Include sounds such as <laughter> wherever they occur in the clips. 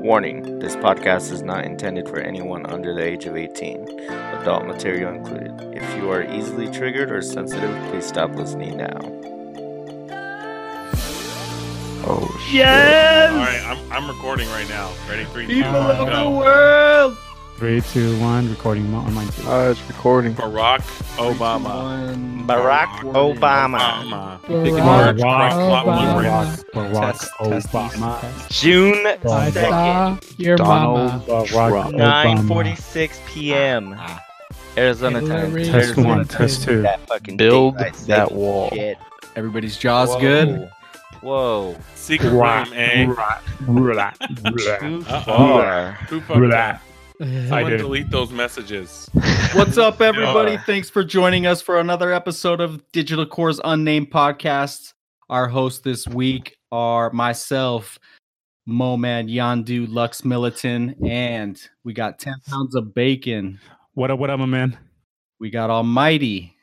Warning this podcast is not intended for anyone under the age of 18, adult material included. If you are easily triggered or sensitive, please stop listening now. Oh, shit. Yes! All right, I'm, I'm recording right now. Ready? Three, two, People one, of the go. world! Three, two, one. Recording mo- on my two. Uh, it's recording. Barack Obama. Barack Obama. Obama. Barack Cross clock one Obama. Barack, Barack Obama. June I Barack, saw your Donald mama. Barack Obama. 9:46 p.m. Arizona time. Hillary Test Arizona one, test two. Build date, I said that wall. Everybody's jaws good. Whoa. Secret Right, room, eh? Too far. Who fucked Right. <laughs> up? I Someone did. delete those messages. <laughs> What's up, everybody? Yeah. Thanks for joining us for another episode of Digital Core's Unnamed Podcast. Our hosts this week are myself, Moman Yandu Lux Militant, and we got 10 pounds of bacon. What up, what up, my man? We got Almighty.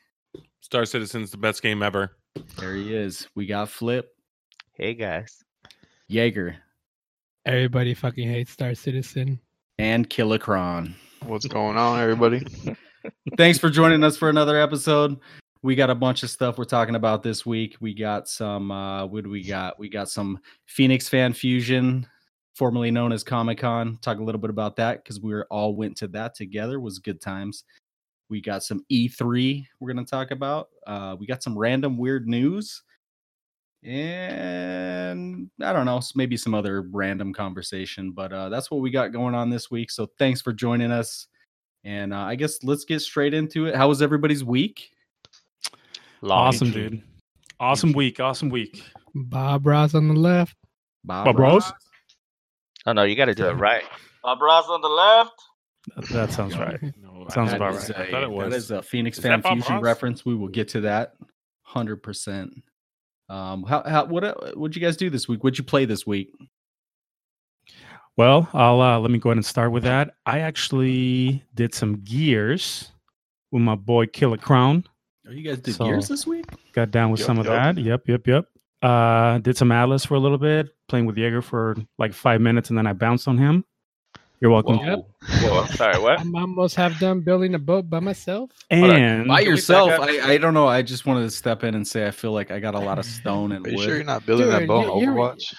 Star Citizen's the best game ever. There he is. We got Flip, Hey guys. Jaeger, Everybody fucking hates Star Citizen. And Killicron. What's going on, everybody? <laughs> Thanks for joining us for another episode. We got a bunch of stuff we're talking about this week. We got some uh what do we got? We got some Phoenix Fan Fusion, formerly known as Comic Con. Talk a little bit about that because we were all went to that together. It was good times. We got some E3 we're gonna talk about. Uh we got some random weird news. And I don't know, maybe some other random conversation, but uh that's what we got going on this week. So thanks for joining us. And uh, I guess let's get straight into it. How was everybody's week? Long Awesome, Beach. dude. Awesome week. Awesome week. Bob Ross on the left. Bob, Bob Ross? Ross? Oh no, you got to do it right. Bob Ross on the left. That, that sounds right. No, Sounds That about right. I thought it a- was. That is a Phoenix Is Fan Fusion Ross? reference. We will get to that, hundred percent. Um, how how what uh, what'd you guys do this week? What'd you play this week? Well, I'll uh, let me go ahead and start with that. I actually did some gears with my boy Killicron. Oh, you guys did So- gears this week? Got down with Yup, some of yup. that. Yep, yep, yep. Uh, did some Atlas for a little bit, playing with Jaeger for like five minutes, and then I bounced on him. You're welcome. Whoa. Whoa. Sorry, what? I'm almost half done building a boat by myself. And By yourself? I, I don't know. I just wanted to step in and say I feel like I got a lot of stone and Are you wood. sure you're not building that boat you- in you're- Overwatch?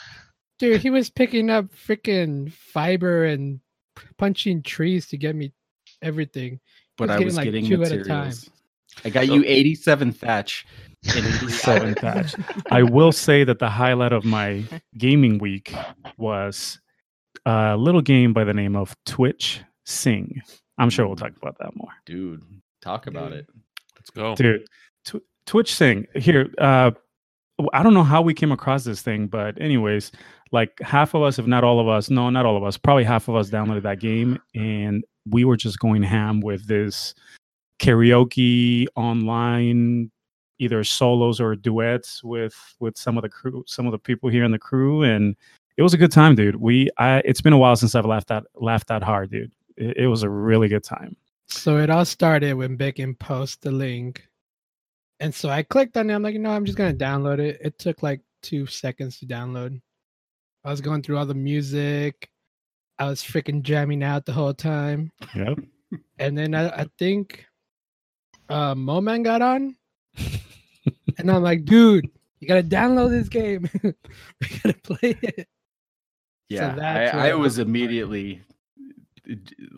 Dude, he was picking up freaking fiber and punching trees to get me everything. but was I getting, was like, getting two at a time. materials. I got you 87 thatch. 87 Seven <laughs> thatch. I will say that the highlight of my gaming week was a little game by the name of Twitch Sing. I'm sure we'll talk about that more. Dude, talk about it. Let's go. Dude, tw- Twitch Sing. Here, uh, w- I don't know how we came across this thing, but anyways, like half of us, if not all of us, no, not all of us, probably half of us downloaded that game, and we were just going ham with this karaoke online either solos or duets with with some of the crew some of the people here in the crew and it was a good time dude we i it's been a while since i've laughed that laughed that hard dude it, it was a really good time So it all started when Bacon posted the link. And so I clicked on it. I'm like, you know, I'm just going to download it. It took like two seconds to download. I was going through all the music. I was freaking jamming out the whole time. yep and then I, I think uh Moman got on, <laughs> and I'm like, dude, you gotta download this game. <laughs> we gotta play it. Yeah, that's I, I was immediately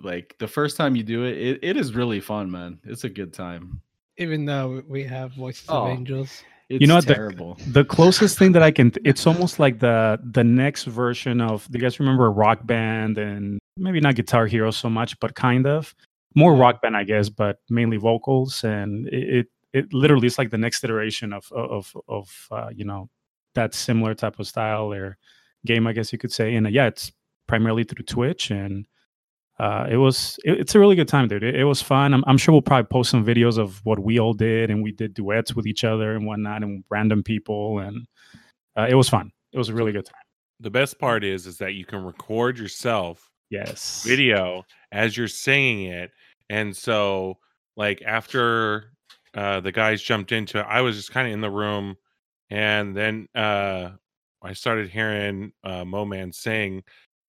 like the first time you do it, it, it is really fun, man. It's a good time. Even though we have voices Oh. of angels. It's know what, the- terrible. the closest thing that i can it's almost like the the next version of do you guys remember rock band and maybe not guitar hero so much but kind of more rock band i guess but mainly vocals and it it, it literally is like the next iteration of of of uh, you know that similar type of style or game i guess you could say. And uh, yeah it's primarily through twitch and uh, it was it, it's a really good time dude. It, it was fun. I'm, I'm sure we'll probably post some videos of what we all did and we did duets with each other and whatnot and random people and uh, it was fun. It was a really good time. The best part is, is that you can record yourself yes. video as you're singing it, and so like after uh, the guys jumped into it, I was just kind of in the room, and then uh, I started hearing uh, Mo Man sing,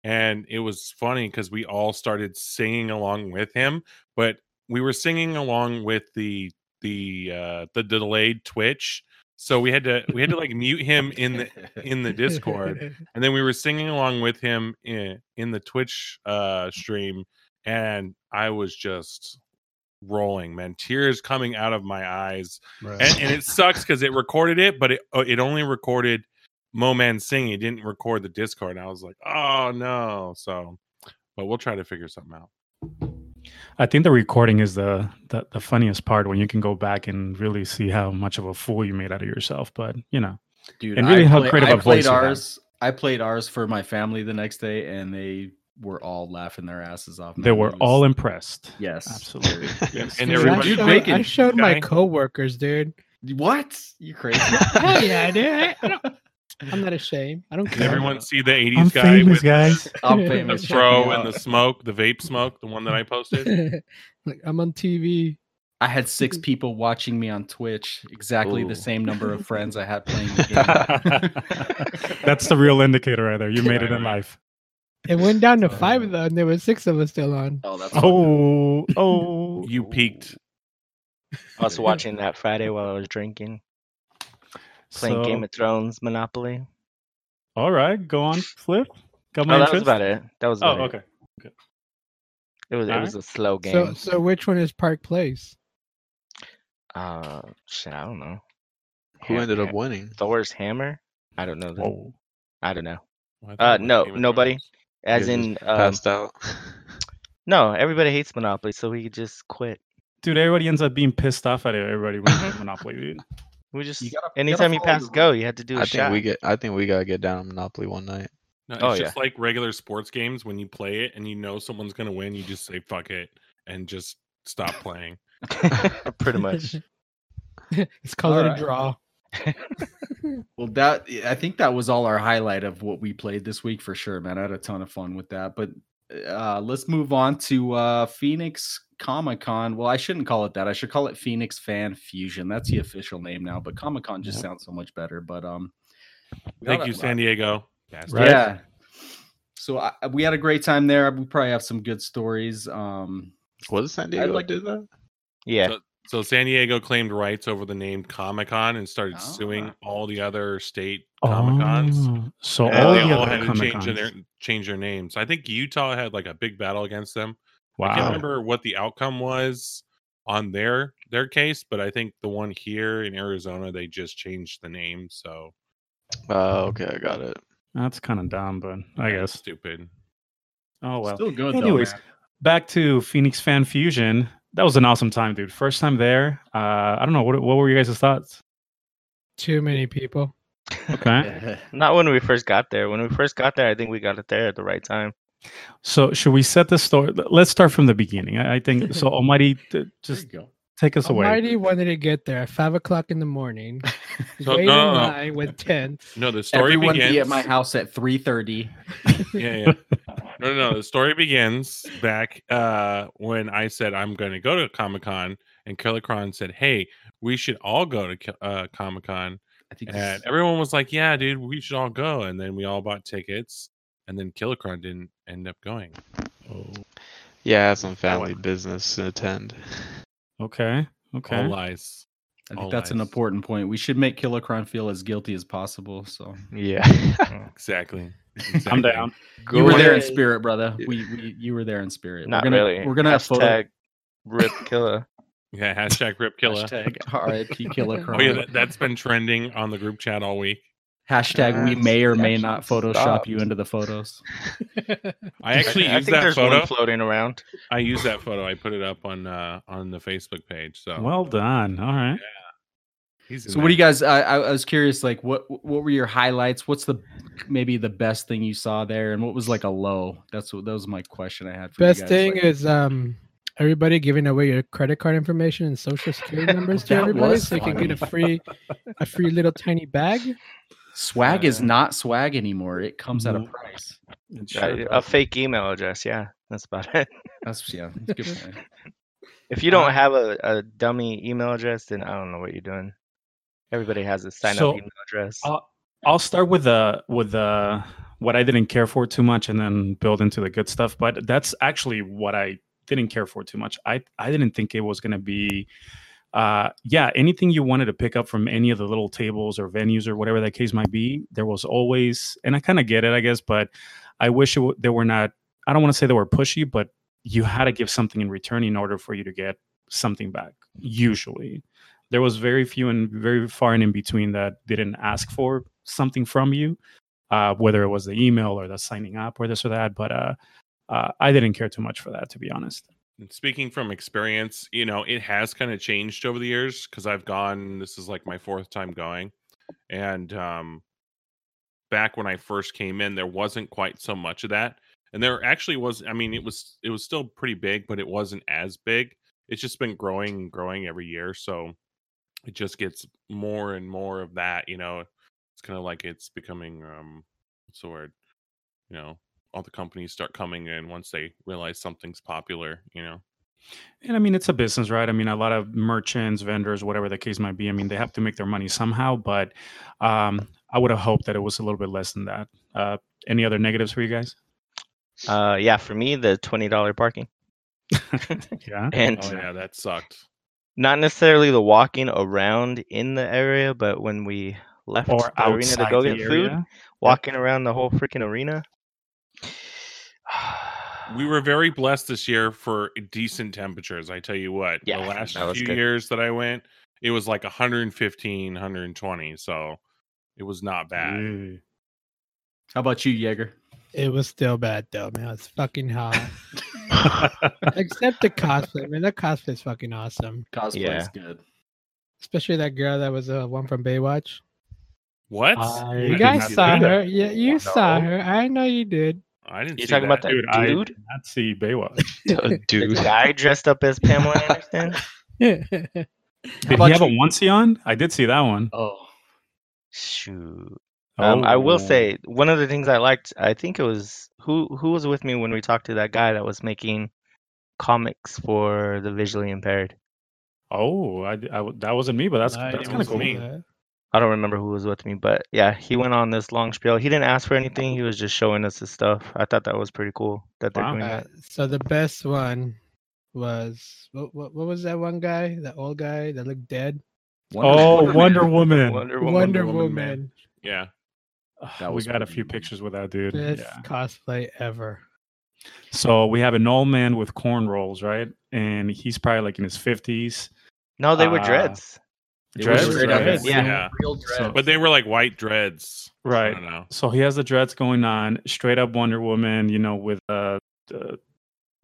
and it was funny because we all started singing along with him, but we were singing along with the the uh the delayed Twitch. So we had to we had to like mute him in the in the Discord, <laughs> and then we were singing along with him in in the Twitch uh stream, and I was just rolling, man, tears coming out of my eyes, and, and it sucks because it recorded it, but it uh, it only recorded Mo Man singing. It didn't record the Discord, and I was like, oh no. So, but we'll try to figure something out. I think the recording is the, the the funniest part when you can go back and really see how much of a fool you made out of yourself. But you know, Dude, And really I how play- creative I a voice played you ours. I played ours for my family the next day, and they were all laughing their asses off. they were was- all impressed. yes, Absolutely. <laughs> Yes. Dude, And I everybody- showed, Bacon I showed my coworkers, dude. What? You crazy? <laughs> Hell yeah, dude. I, I don't, I'm not ashamed. I don't Did everyone see the '80s I'm guy famous, with guys. <laughs> I'm the famous. Check fro and the smoke, the vape smoke, the one that I posted? <laughs> like I'm on TV. I had six <laughs> people watching me on Twitch. Exactly Ooh. the same number of friends I had playing the game. That's the real indicator right there. You made it in right. life. It went down to Uh, five though, and there were six of us still on. Oh, that's Oh, oh. You peaked. I was watching that Friday while I was drinking, playing So- Game of Thrones, Monopoly. All right, go on, Flip. Got my Oh, that was about it. That was about Oh, it. okay. It was it Alright. was a slow game. So, so which one is Park Place? uh, shit, I don't know. Who Ham- ended up winning? Thor's hammer? I don't know. The, Whoa. I don't know. I Uh, no, nobody. Thrones. As You guys in, um, passed out. <laughs> no, everybody hates Monopoly, so we could just quit. Dude, everybody ends up being pissed off at it. Everybody wins <laughs> Monopoly, dude. We just you gotta anytime you follow pass go, you had to do a I shot. think we get. I think we gotta get down on Monopoly one night. No, oh, it's Oh, just like regular sports games. When you play it and you know someone's gonna win, you just say "fuck it" and just stop playing. <laughs> <laughs> Pretty much. <laughs> it's called it Alright. a draw. Well, that I think that was all our highlight of what we played this week for sure, man. I had a ton of fun with that. But uh, let's move on to uh, Phoenix Comic Con. Well, I shouldn't call it that. I should call it Phoenix Fan Fusion. That's the official name now. But Comic Con just Yep. sounds so much better. But um, Thank you, San Diego. Right. Yeah. So I, we had a great time there. We probably have some good stories. Um, Was it San Diego like- did that? yeah. So, so San Diego claimed rights over the name Comic Con and started suing Ah. all the other state Comic Cons. Oh, so And all they the all other had to change their change their names. I think Utah had like a big battle against them. Wow. I can't remember what the outcome was on their their case, but I think the one here in Arizona they just changed the name. So Oh, okay, I got it. That's kind of dumb, but I yeah, guess. stupid. Oh well. still good. Anyways, though, man. back to Phoenix Fan Fusion. That was an awesome time, dude. First time there. Uh, I don't know what what were you guys' thoughts? Too many people. Okay. <laughs> Not when we first got there. When we first got there, I think we got it there at the right time. So should we set the story? Let's start from the beginning. I I think so. <laughs> Almighty, t- There just you go. Take us away. Almighty wanted to get there at five o'clock in the morning. <laughs> So, wait no, in no, no. line with tents. No, the story Everyone begins be at my house at three thirty. <laughs> yeah, yeah. No, no, no. The story begins back uh, when I said I'm going to go to Comic Con, and Killicron said, "Hey, we should all go to uh, Comic Con." I think And everyone was like, "Yeah, dude, we should all go." And then we all bought tickets, and then Killicron didn't end up going. Oh, Yeah, I had some family went- business to attend. Okay. Okay. All Okay. lies. I think all that's an important point. We should make Killicron feel as guilty as possible. So Yeah. <laughs> Exactly. I'm Exactly. down. you were there in spirit, brother. We, we you were there in spirit. Not we're gonna, really. We're gonna have photo Hashtag Rip <laughs> killer. Yeah. Hashtag Rip Killer. hashtag RIP Killicron. <laughs> Oh yeah, that, that's been trending on the group chat all week. Hashtag we may or may not Photoshop stopped. you into the photos. <laughs> I actually I used think that there's photo. one floating around. I use that photo. I put it up on uh, on the Facebook page. So Well done. All right. he's So what do you guys? I, I I was curious. Like, what what were your highlights? What's the maybe the best thing you saw there, and what was like a low? That's what that was my question I had. For Best you guys. thing like, is um everybody giving away your credit card information and social security <laughs> numbers to everybody was so you can get a free a free little tiny bag. Swag is Uh, not swag anymore. It comes at a price. Uh, sure a does. fake email address. Yeah, that's about it. That's <laughs> yeah. That's a good. point. If you don't Uh, have a, a dummy email address, then I don't know what you're doing. Everybody has a sign So, up email address. I'll, I'll start with the with the what I didn't care for too much, and then build into the good stuff. But that's actually what I didn't care for too much. I I didn't think it was going to be. Uh, yeah, anything you wanted to pick up from any of the little tables or venues or whatever that case might be, there was always, and I kind of get it, I guess, but I wish it w- they were not. I don't want to say they were pushy, but you had to give something in return in order for you to get something back. Usually, there was very few and very far and in between that didn't ask for something from you, uh, whether it was the email or the signing up or this or that. But uh, uh, I didn't care too much for that, to be honest. Speaking from experience, you know, it has kind of changed over the years because I've gone, this is like my fourth time going. And um, back when I first came in, there wasn't quite so much of that. And there actually was, I mean, it was, it was still pretty big, but it wasn't as big. It's just been growing and growing every year. So it just gets more and more of that, you know, it's kind of like it's becoming, um, what's the word? You know, all the companies start coming in once they realize something's popular, you know. And I mean, it's a business, right? I mean, a lot of merchants, vendors, whatever the case might be. I mean, they have to make their money somehow. But um, I would have hoped that it was a little bit less than that. Uh, any other negatives for you guys? Uh, yeah, for me, the twenty dollar parking, <laughs> Yeah. and Oh yeah, that sucked. not necessarily the walking around in the area, but when we left Or the arena to go the get food, area? walking around the whole freaking arena. <sighs> We were very blessed this year for decent temperatures. I tell you what, Yeah, the last few good. years that I went, it was like 115, 120. So it was not bad. Ew. How about you, Jaeger? It was still bad though, man. It's fucking hot. <laughs> Except the cosplay, man. That cosplay is fucking awesome. Cosplay Yeah. good. Especially that girl that was uh, one from Baywatch. What? I You guys saw her. Yeah, you saw her. I know you did. I didn't You see talking about that Dude, I dude? did not see Baywatch. <laughs> The <laughs> Dude. guy dressed up as Pamela <laughs> Anderson. Did about he have a you? onesie on? I did see that one. Oh, Shoot. Um, I Oh. will say one of the things I liked. I think it was who who was with me when we talked to that guy that was making comics for the visually impaired. Oh, I, I, that wasn't me, but that's I that's kind of cool. me. I don't remember who was with me, but yeah, he went on this long spiel. He didn't ask for anything. He was just showing us his stuff. I thought that was pretty cool that they're Wow. doing Uh, that. so the best one was what, what? What was that one guy? That old guy that looked dead. Oh, Wonder Wonder Man. Woman. Wonder Wonder, Woman. Woman. Yeah. That we was got a few pictures with that dude. Best Yeah. cosplay ever. So we have an old man with corn rolls, right? And he's probably like in his fifties. No, they were Uh, dreads. It Dreads, was straight right? real- Yeah. real dreads. But they were like white dreads. I Right. don't know. So he has the dreads going on, straight up Wonder Woman, you know, with uh, the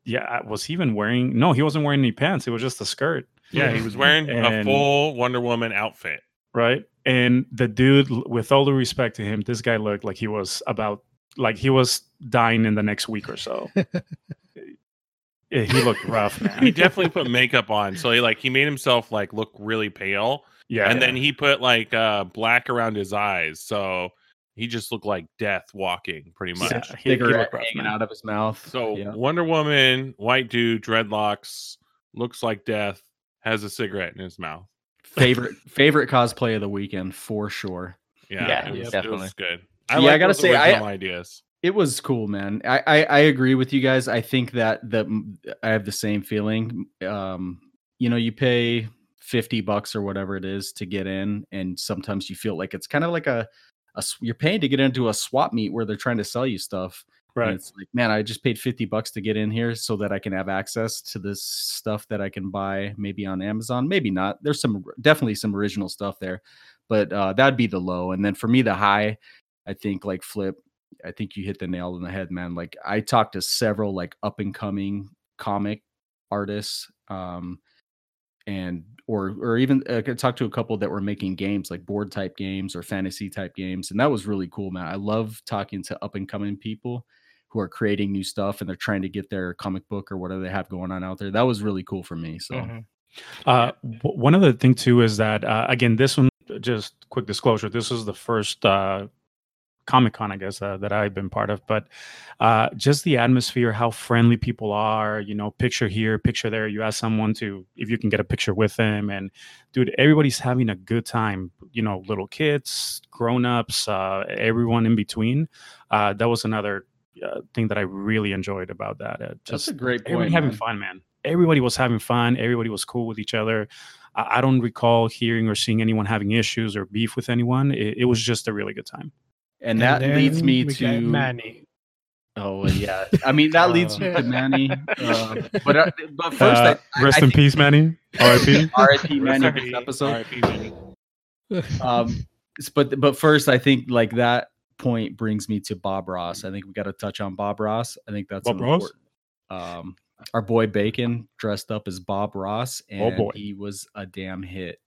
yeah, was he even wearing? No, he wasn't wearing any pants. It was just a skirt, Yeah, he was wearing a full Wonder Woman outfit. right? And the dude, with all the respect to him, this guy looked like he was about like he was dying in the next week or so. <laughs> He looked rough, man. He definitely put makeup on. So he like he made himself like look really pale. Yeah, and then he put like uh black around his eyes. So he just looked like death walking pretty much. Yeah, he, he cigarette hanging out of his mouth. So yeah. Wonder Woman, white dude, dreadlocks, looks like death, has a cigarette in his mouth. favorite favorite cosplay of the weekend for sure. Yeah, Yeah, it, was, it definitely. was good. Yeah, I gotta say, I- original ideas. It was cool, man. I, I I agree with you guys. I think that the I have the same feeling. Um, you know, you pay fifty bucks or whatever it is to get in, and sometimes you feel like it's kind of like a, you're paying to get into a swap meet where they're trying to sell you stuff. And right. it's like, man, I just paid 50 bucks to get in here so that I can have access to this stuff that I can buy maybe on Amazon, maybe not. There's some definitely some original stuff there, but uh, that'd be the low. And then for me, the high, I think like Flip, I think you hit the nail on the head, man. Like I talked to several like up and coming comic artists, um, and or or even uh, I could talk to a couple that were making games like board type games or fantasy type games, and that was really cool, man. I love talking to up and coming people who are creating new stuff and they're trying to get their comic book or whatever they have going on out there. That was really cool for me. So Mhm. Uh, one other thing too is that uh, again, this one just quick disclosure. This was the first uh, Comic Con, I guess, uh, that I've been part of. But uh, just the atmosphere, how friendly people are. You know, picture here, picture there. You ask someone to if you can get a picture with them, and dude, everybody's having a good time. You know, little kids, grown ups, uh, everyone in between. Uh, that was another uh, thing that I really enjoyed about that. Uh, That's a great everybody point. having man. fun, man. Everybody was having fun. Everybody was cool with each other. I, I don't recall hearing or seeing anyone having issues or beef with anyone. It, it was just a really good time. And that leads me to Manny. Oh yeah. I mean that leads me to Manny. <laughs> Uh, but uh, but first, Uh, I, rest I in peace, Manny. R.I.P. <laughs> R.I.P. Manny this episode. R.I.P. Manny. <laughs> Um, but but first, I think like that point brings me to Bob Ross. I think we got to touch on Bob Ross. I think that's Bob an Ross? Um, our boy Bacon dressed up as Bob Ross, and Oh, boy. he was a damn hit.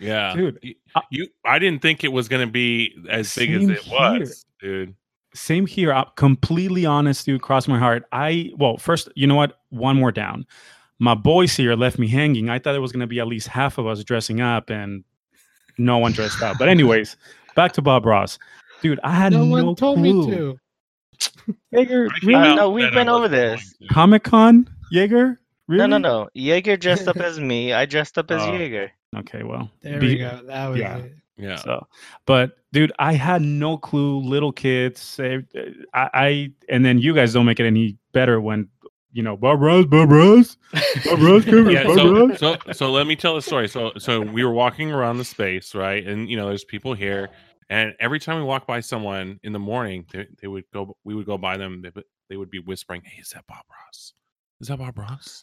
Yeah, Dude, You, I- you, I didn't think it was gonna be as big as Same it was, dude. Same here. I'm completely honest, dude. Cross my heart. I well, first, you know what? One more down. My boys here left me hanging. I thought it was going to be at least half of us dressing up, and no one dressed up. But anyways, back to Bob Ross, dude. I had No no, one told clue. me to. Jaeger, I really? felt no, we've been over this. Comic Con, Jaeger. Really? No, no, no. Jaeger dressed up <laughs> as me. I dressed up as Oh. Jaeger. Okay, well, There be- we go. That was yeah. it. Yeah, So, but dude, I had no clue. Little kids, eh, I, I, and then you guys don't make it any better when you know Bob Ross, Bob Ross, Bob Ross, <laughs> come yeah. Bob So, Ross. so, so let me tell the story. So, so we were walking around the space, right? And you know, there's people here, and every time we walk by someone in the morning, they, they would go, we would go by them. They, would- they would be whispering, "Hey, is that Bob Ross? Is that Bob Ross?"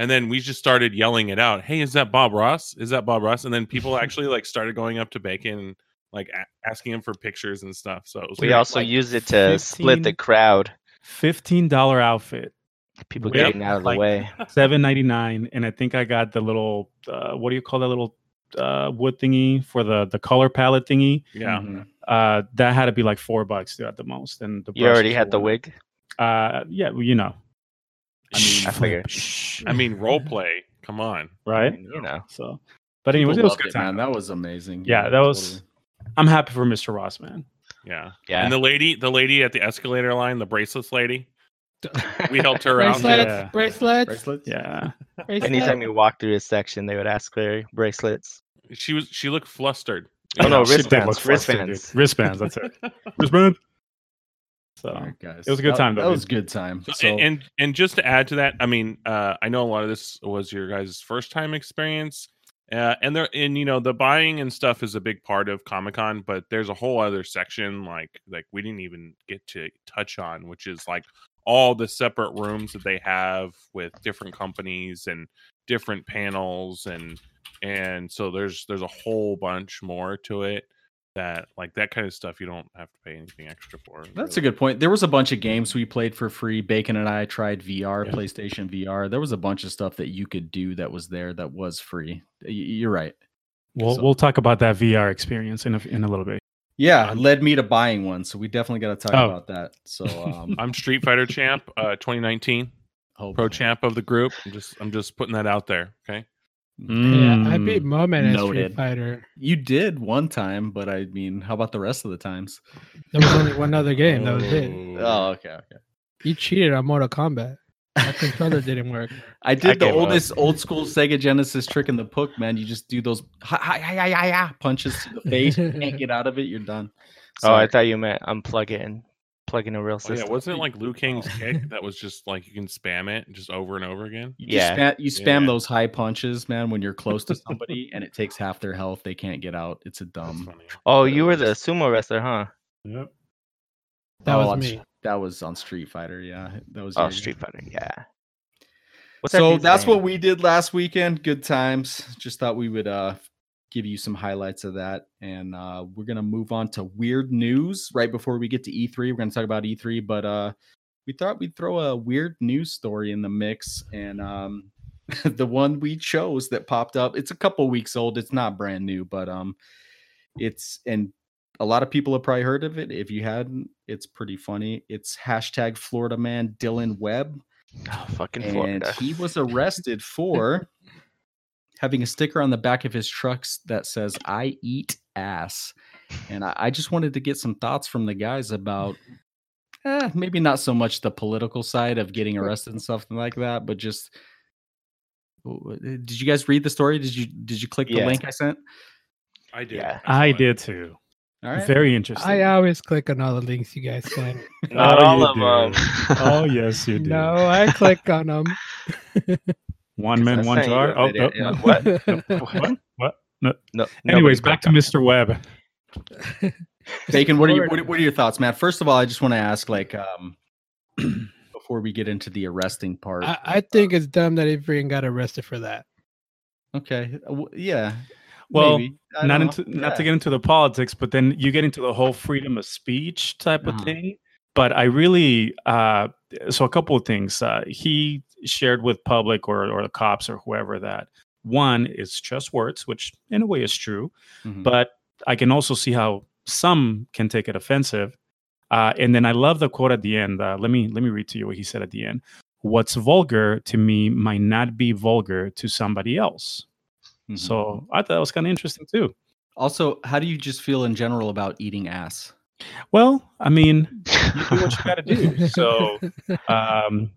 And then we just started yelling it out. Hey, is that Bob Ross? Is that Bob Ross? And then people <laughs> actually like started going up to Bacon and like a- asking him for pictures and stuff. So it was We great. also like used it to split the crowd. Fifteen dollar outfit, People Yep. getting out of the Like- way. <laughs> seven ninety nine, and I think I got the little, uh, what do you call that little uh, wood thingy for the the color palette thingy? yeah. Mhm. Uh, that had to be like four bucks at the most, and the You already had the wig. Uh, yeah, you know. I mean, I figured. <laughs> Shh. I mean, role play. Come on. right? You know. So, but anyways, it was good it, time. man. That was amazing. Yeah, that was- I'm happy for Mr. Ross, man. Yeah. Yeah. And the lady, the lady at the escalator line, the bracelets lady, we helped her out. Bracelets, Yeah. bracelets, bracelets. Yeah. bracelets. Anytime you walk through his section, they would ask for bracelets. She was she looked flustered. Oh, no, wristbands, look flustered, dude. wristbands. Wristbands, that's it. <laughs> Wristband. So, right, guys. It was a good That- time, though, That dude. was a good time. So, So, and, and and just to add to that, I mean, uh, I know a lot of this was your guys' first time experience, uh, and there and you know the buying and stuff is a big part of Comic Con, but there's a whole other section like like we didn't even get to touch on, which is like all the separate rooms that they have with different companies and different panels and and so there's there's a whole bunch more to it that like that kind of stuff you don't have to pay anything extra for. That's a good point. There was a bunch of games we played for free. Bacon and I tried VR, Yeah. PlayStation VR. There was a bunch of stuff that you could do that was there that was free. You're right. we'll So- we'll talk about that VR experience in a, in a little bit. Yeah, led me to buying one, so we definitely got to talk Oh. about that. So, um, <laughs> I'm Street Fighter champ, uh, 2019 oh, pro boy. champ of the group. I'm just I'm just putting that out there. Okay. Yeah, I Mm. beat Moman at Noted. Street Fighter. You did one time, but I mean, how about the rest of the times? There was only one other game. That was it. Oh, okay, okay. You cheated on Mortal Kombat. My controller <laughs> didn't work. I did the gave up. oldest old school Sega Genesis trick in the book, man. You just do those hi, hi, hi, hi, hi, hi, punches to the face. You can't get <laughs> out of it. You're done. Oh, I thought you meant unplug it and plug in a real Oh, system. yeah, wasn't it like Liu <laughs> Kang's kick that was just like you can spam it just over and over again? You Yeah. spam, you spam Yeah. those high punches, man. When you're close to <laughs> somebody and it takes half their health, they can't get out. It's a dumb. oh, you were the sumo wrestler, huh? Yep. That Oh, was on me. St- That was on Street Fighter. Yeah, that was. Oh, your- Street Fighter. Yeah. What's So dude's that's name? what we did last weekend. Good times. Just thought we would uh give you some highlights of that, and uh we're gonna move on to weird news right before we get to E3. We're gonna talk about E3, but uh we thought we'd throw a weird news story in the mix, and um <laughs> the one we chose that popped up. It's a couple weeks old. It's not brand new, but um it's and a lot of people have probably heard of it. If you hadn't, it's pretty funny. It's hashtag Florida man Dillon Webb Oh, fucking and Florida. he was <laughs> arrested for having a sticker on the back of his trucks that says "I eat ass," and I, I just wanted to get some thoughts from the guys about eh, maybe not so much the political side of getting arrested and something like that, but just w- w- did you guys read the story? Did you did you click the Yeah. link I sent? I did. Yeah. I saw it. did too. All right. Very interesting. I always click on all the links you guys send. Not Oh, all you of them. oh <laughs> yes, you do. no, I click on them. <laughs> One man, one jar. Oh, video, oh, yeah. <laughs> no. What? what? What? No. No. Anyways, back to clicked Mr. Webb. <laughs> Bacon, what are you what are, your thoughts, Matt? First of all, I just want to ask, like, um, <clears throat> before we get into the arresting part. I, I think it's dumb that Avery got arrested for that. okay, uh, w- yeah. Well, not into know. not to get into the politics, but then you get into the whole freedom of speech type of Uh-huh. thing. But I really uh so a couple of things. Uh he shared with public or or the cops or whoever that one is just words, which in a way is true, Mhm. but I can also see how some can take it offensive. Uh, and then I love the quote at the end. Uh, let me let me read to you what he said at the end. What's vulgar to me might not be vulgar to somebody else. Mhm. So I thought that was kind of interesting too. also, how do you just feel in general about eating ass? Well, I mean, <laughs> you do what you got to do. So, um,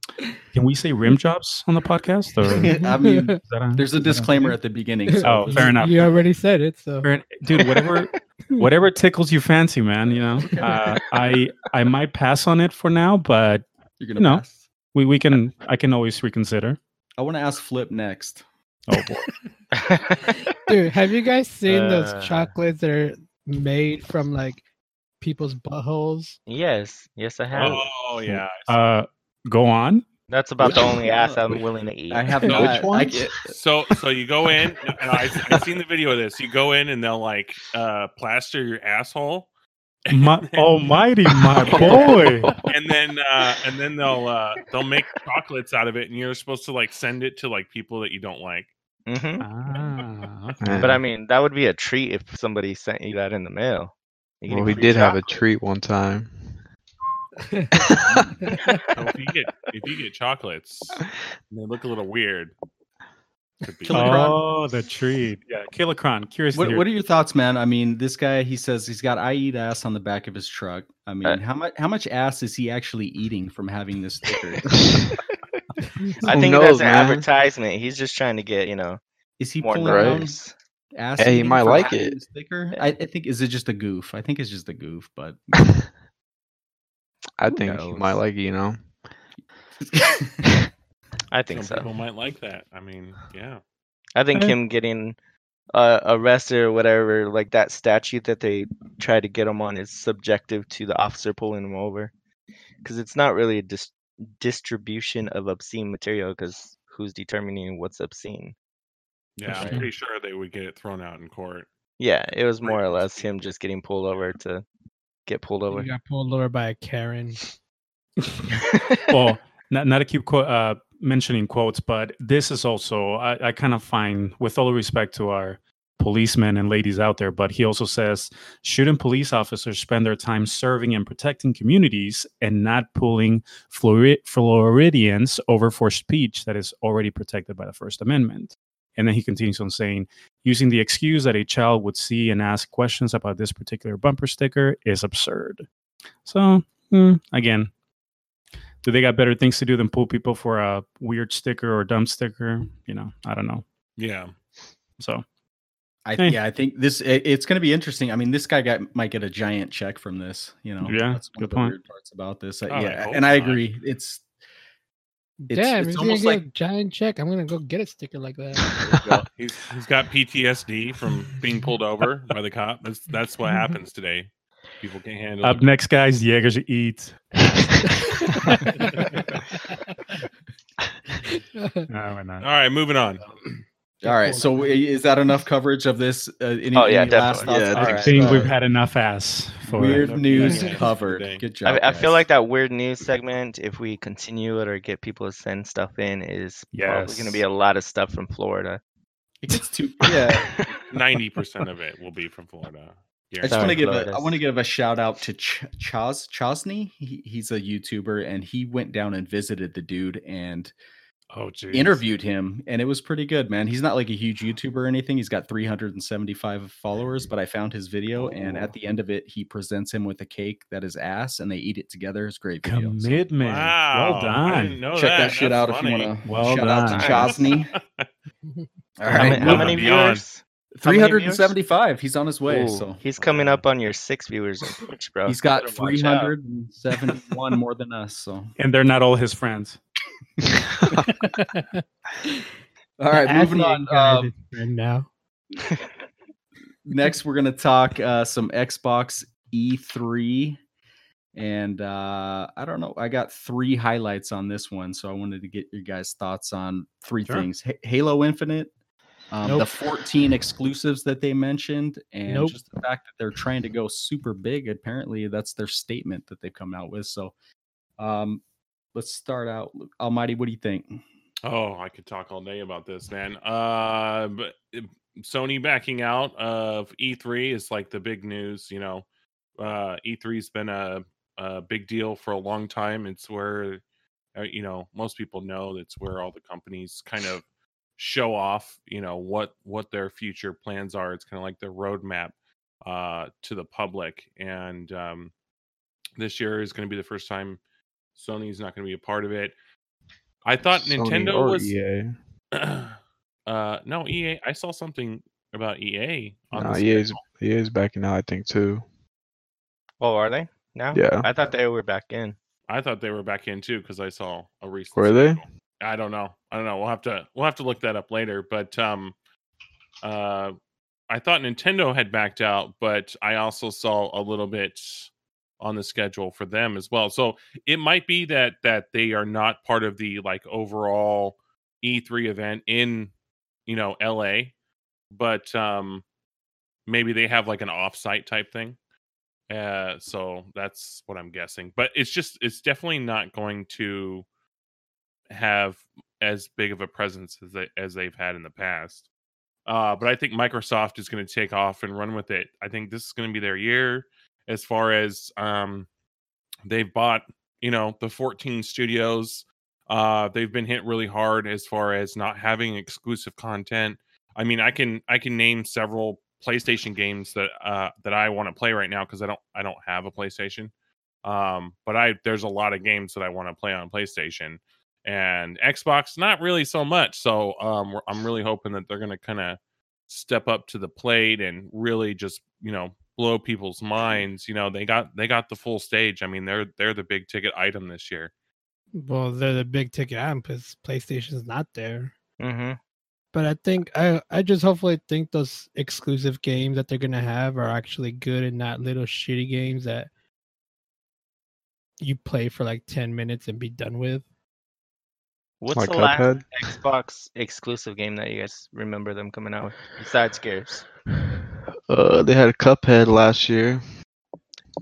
can we say rim jobs on the podcast? Or <laughs> I mean, a- there's a disclaimer at the beginning. So Oh, fair enough. You already said it, so Fair- dude. Whatever, <laughs> whatever tickles you fancy, man. You know, uh, I I might pass on it for now, but You're gonna you know. pass. we we can I can always reconsider. I want to ask Flip next. Oh boy. dude, have you guys seen Uh. those chocolates that are made from like people's buttholes? yes. Yes, I have. Oh yeah. Uh, go on. That's about Which the one? only ass I'm willing to eat. I have No, not. which I get- So so you go in and I I've seen the video of this. You go in and they'll like uh plaster your asshole. My, <laughs> almighty, my <laughs> boy. and then uh and then they'll uh they'll make chocolates out of it and you're supposed to like send it to like people that you don't like. hmm Ah, okay. But I mean, that would be a treat if somebody sent you that in the mail. You Well, we free did have a treat one time. So if you get if you get chocolates they look a little weird. Killicron. Oh, the treat. Yeah, Killicron. Curious What, what are your thoughts, man? I mean, this guy, he says he's got I eat ass on the back of his truck. I mean, Uh, how much how much ass is he actually eating from having this sticker? <laughs> <laughs> I think knows, that's an man? advertisement. He's just trying to get, you know, Is he more pulling around numbers. Ass? Hey, he might like it. the Sticker? I, I think is it just a goof? I think it's just a goof, but <laughs> I Who think he might like it, you know. <laughs> I think Some so. people might like that. I mean, yeah. I think Eh. him getting uh, arrested or whatever, like that statute that they try to get him on, is subjective to the officer pulling him over, because it's not really a dis- distribution of obscene material. Because who's determining what's obscene? Yeah, I'm pretty sure they would get it thrown out in court. Yeah, it was more or less him just getting pulled over to get pulled over. You got pulled over by a Karen. <laughs> well, not, not to keep quote, uh, mentioning quotes, but this is also, I, I kind of find, with all respect to our policemen and ladies out there, but he also says, shouldn't police officers spend their time serving and protecting communities and not pulling Flori- Floridians over for speech that is already protected by the First Amendment? And then he continues on saying, using the excuse that a child would see and ask questions about this particular bumper sticker is absurd. So, mm, again, do they got better things to do than pull people for a weird sticker or dumb sticker? You know, I don't know. Yeah. So I Hey. yeah, I think this it, it's going to be interesting. I mean, this guy got might get a giant check from this. You know, Yeah, that's one good of the point. weird parts about this. Uh, God, I yeah, hope and I agree. It's It's- Damn, it's almost like- a giant check. I'm gonna go get a sticker like that. Well, he's he's got PTSD from being pulled over by the cop. That's that's what <laughs> happens today. People can't handle up it. next, guys, Jaegers eat. <laughs> <laughs> No, we're not. All right, moving on. <clears throat> all right. So is that enough coverage of this? Uh, any, Oh, yeah, any definitely. thoughts? Yeah, I think right. think we've had enough ass for weird Yeah, news yeah, yeah. covered. Good job. I, I feel like that weird news segment, if we continue it or get people to send stuff in, is probably going to be a lot of stuff from Florida. it gets too. <laughs> Yeah. Ninety percent of it will be from Florida. I just want to give a, I want to give a shout out to Ch- Chaz Chosney. He, he's a YouTuber and he went down and visited the dude and Oh, geez. interviewed him and it was pretty good man he's not like a huge youtuber or anything he's got 375 followers but i found his video and at oh. the end of it he presents him with a cake that is ass and they eat it together it's great video So Commitment. Wow. Well I done. didn't know check that, that. shit That's out if you want to Well shout out to done. chosney <laughs> all How, many, how many viewers? How many viewers? 375 he's on his way Ooh, so he's coming up on your six viewers Twitch, bro. he's got Better watch out. 371 more than us so And they're not all his friends. All right moving on um, now. next we're going to talk uh, some xbox e3 and uh, i don't know i got three highlights on this one so i wanted to get your guys thoughts on three Sure. things Ha- halo infinite um, the 14 exclusives that they mentioned and Nope. just the fact that they're trying to go super big apparently that's their statement that they've come out with so um, let's start out almighty what do you think Oh, I could talk all day about this, man. Uh, but uh, Sony backing out of E3 is like the big news. You know, uh, E3's been a, a big deal for a long time. It's where, uh, you know, most people know it's where all the companies kind of show off, you know, what what their future plans are. It's kind of like the roadmap uh, to the public. And um, this year is going to be the first time Sony's not going to be a part of it. I thought Sony Nintendo or was EA. <clears throat> uh no EA. I saw something about EA on Nah, the EA's schedule. EA's backing out, I think too. Oh, are they now? Yeah. I thought they were back in. I thought they were back in too because I saw a recent. Were they? schedule. I don't know. I don't know. We'll have to we'll have to look that up later. But um, uh, I thought Nintendo had backed out, but I also saw a little bit on the schedule for them as well. So it might be that that they are not part of the like overall E3 event in you know LA, but um, maybe they have like an offsite type thing. Uh, so that's what I'm guessing. But it's just it's definitely not going to have as big of a presence as they as they've had in the past. Uh, but I think Microsoft is going to take off and run with it. I think this is going to be their year as far as um, they've bought, you know, the 14 studios. Uh, they've been hit really hard as far as not having exclusive content. I mean, I can I can name several PlayStation games that uh, that I want to play right now because I don't I don't have a PlayStation. Um, but I there's a lot of games that I want to play on PlayStation and Xbox not really so much. So um, I'm really hoping that they're going to kind of step up to the plate and really just you know blow people's minds. You know they got they got the full stage. I mean they're they're the big ticket item this year. Well, they're the big ticket item because PlayStation's not there. Mm-hmm. But I think I I just hopefully think those exclusive games that they're gonna have are actually good and not little shitty games that you play for like ten minutes and be done with. What's Like the last Cuphead? Xbox exclusive game that you guys remember them coming out with besides Gears? <sighs> <laughs> Uh, they had Cuphead last year,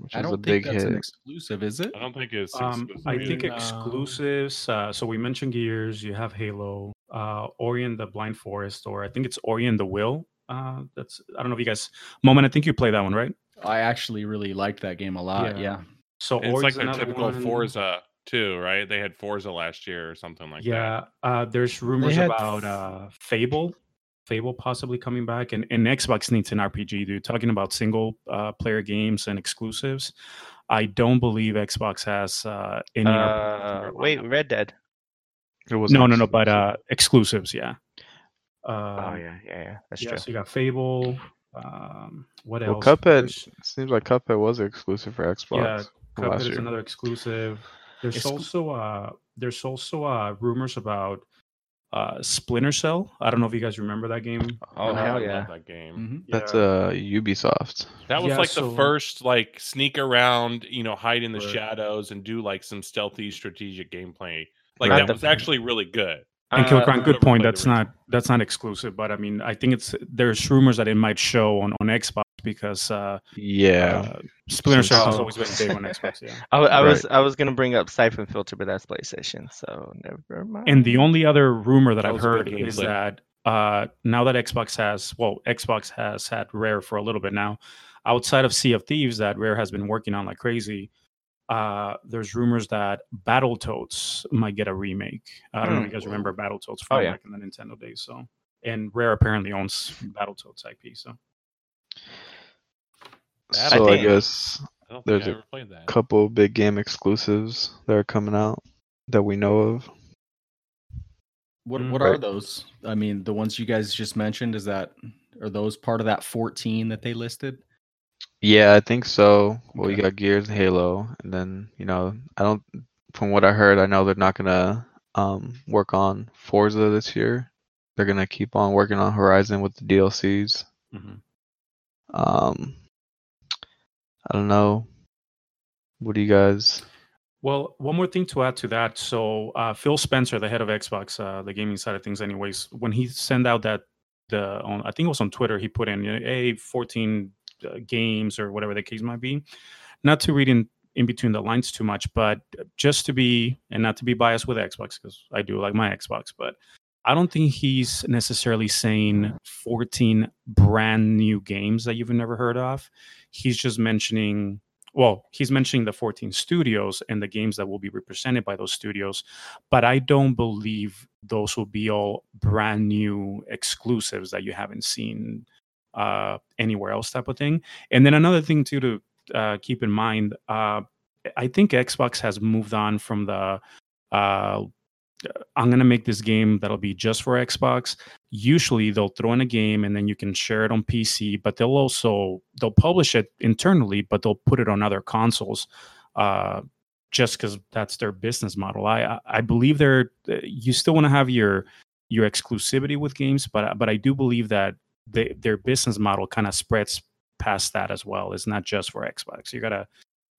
which i was don't a big think that's an hit. exclusive is it I don't think it's. Um, exclusive I think No. exclusives. Uh, so we mentioned Gears. You have Halo, uh, Ori and the Blind Forest, or I think it's Ori and the Will. Uh, that's I don't know if you guys. Moman, I think you play that one, right? i actually really liked that game a lot Yeah. yeah So it's Ori's like their typical one. Forza too, right? They had Forza last year or something like that. yeah, uh, there's rumors had about uh, Fable, Fable possibly coming back, and, and Xbox needs an RPG, dude. Talking about single uh, player games and exclusives, I don't believe Xbox has uh, any. Uh, wait. Red Dead. It was no, no, no, but uh, exclusives, yeah. Oh Um, yeah, yeah, yeah. That's yeah, true. so you got Fable. Um, what Well, else? Cuphead There's- seems like Cuphead was exclusive for Xbox. Yeah, Cuphead is year. another exclusive. There's Exclu- also uh, there's also uh, rumors about uh, Splinter Cell. I don't know if you guys remember that game. Oh hell yeah. that game. Mhm. That's Yeah. uh Ubisoft. That was Yeah, like so- the first like sneak around, you know, hide in the Right. shadows and do like some stealthy strategic gameplay. Like Right. that was actually really good. And Uh, Killicron, whoever good point. That's not that's not exclusive, but I mean, I think it's there's rumors that it might show on on Xbox because uh, Yeah. uh, Splinter Cell has Oh. always been big on Xbox. Yeah. <laughs> I, w- I Right. was I was gonna bring up Siphon Filter, but that's PlayStation, so never mind. And the only other rumor that, That I've was a good heard is gameplay. that uh, now that Xbox has, well, Xbox has had Rare for a little bit now, outside of Sea of Thieves that Rare has been working on like crazy. Uh, there's rumors that Battletoads might get a remake. I don't know if you guys remember Battletoads from Oh, yeah. back in the Nintendo days. So, and Rare apparently owns Battletoads IP. So, That so I think- guess I There's a ever played couple big game exclusives that are coming out that we know of. What Mm. what are those? I mean, the ones you guys just mentioned is that are those part of that 14 that they listed? Yeah, I think so. Well, you Okay. got Gears and Halo, and then you know, I don't. From what I heard, I know they're not gonna um work on Forza this year. They're gonna keep on working on Horizon with the DLCs. mhm. Um, I don't know. What do you guys? well, one more thing to add to that. So, uh, Phil Spencer, the head of Xbox, uh, the gaming side of things, anyways, when he sent out that the on, I think it was on Twitter, he put in, you know, hey, 14 uh, games or whatever the case might be. Not to read in in between the lines too much, but just to be and not to be biased with Xbox because I do like my Xbox, but I don't think he's necessarily saying 14 brand new games that you've never heard of. He's just mentioning, well, he's mentioning the 14 studios and the games that will be represented by those studios. But I don't believe those will be all brand new exclusives that you haven't seen uh, anywhere else, type of thing. And then another thing, too, to uh, keep in mind, uh, I think Xbox has moved on from the uh, I'm gonna make this game that'll be just for Xbox. Usually they'll throw in a game and then you can share it on PC, but they'll also they'll publish it internally, but they'll put it on other consoles. Uh, just because that's their business model. I I- believe they're you still want to have your your exclusivity with games, but but I do believe that they, their business model kind of spreads past that as well. It's not just for Xbox. You gotta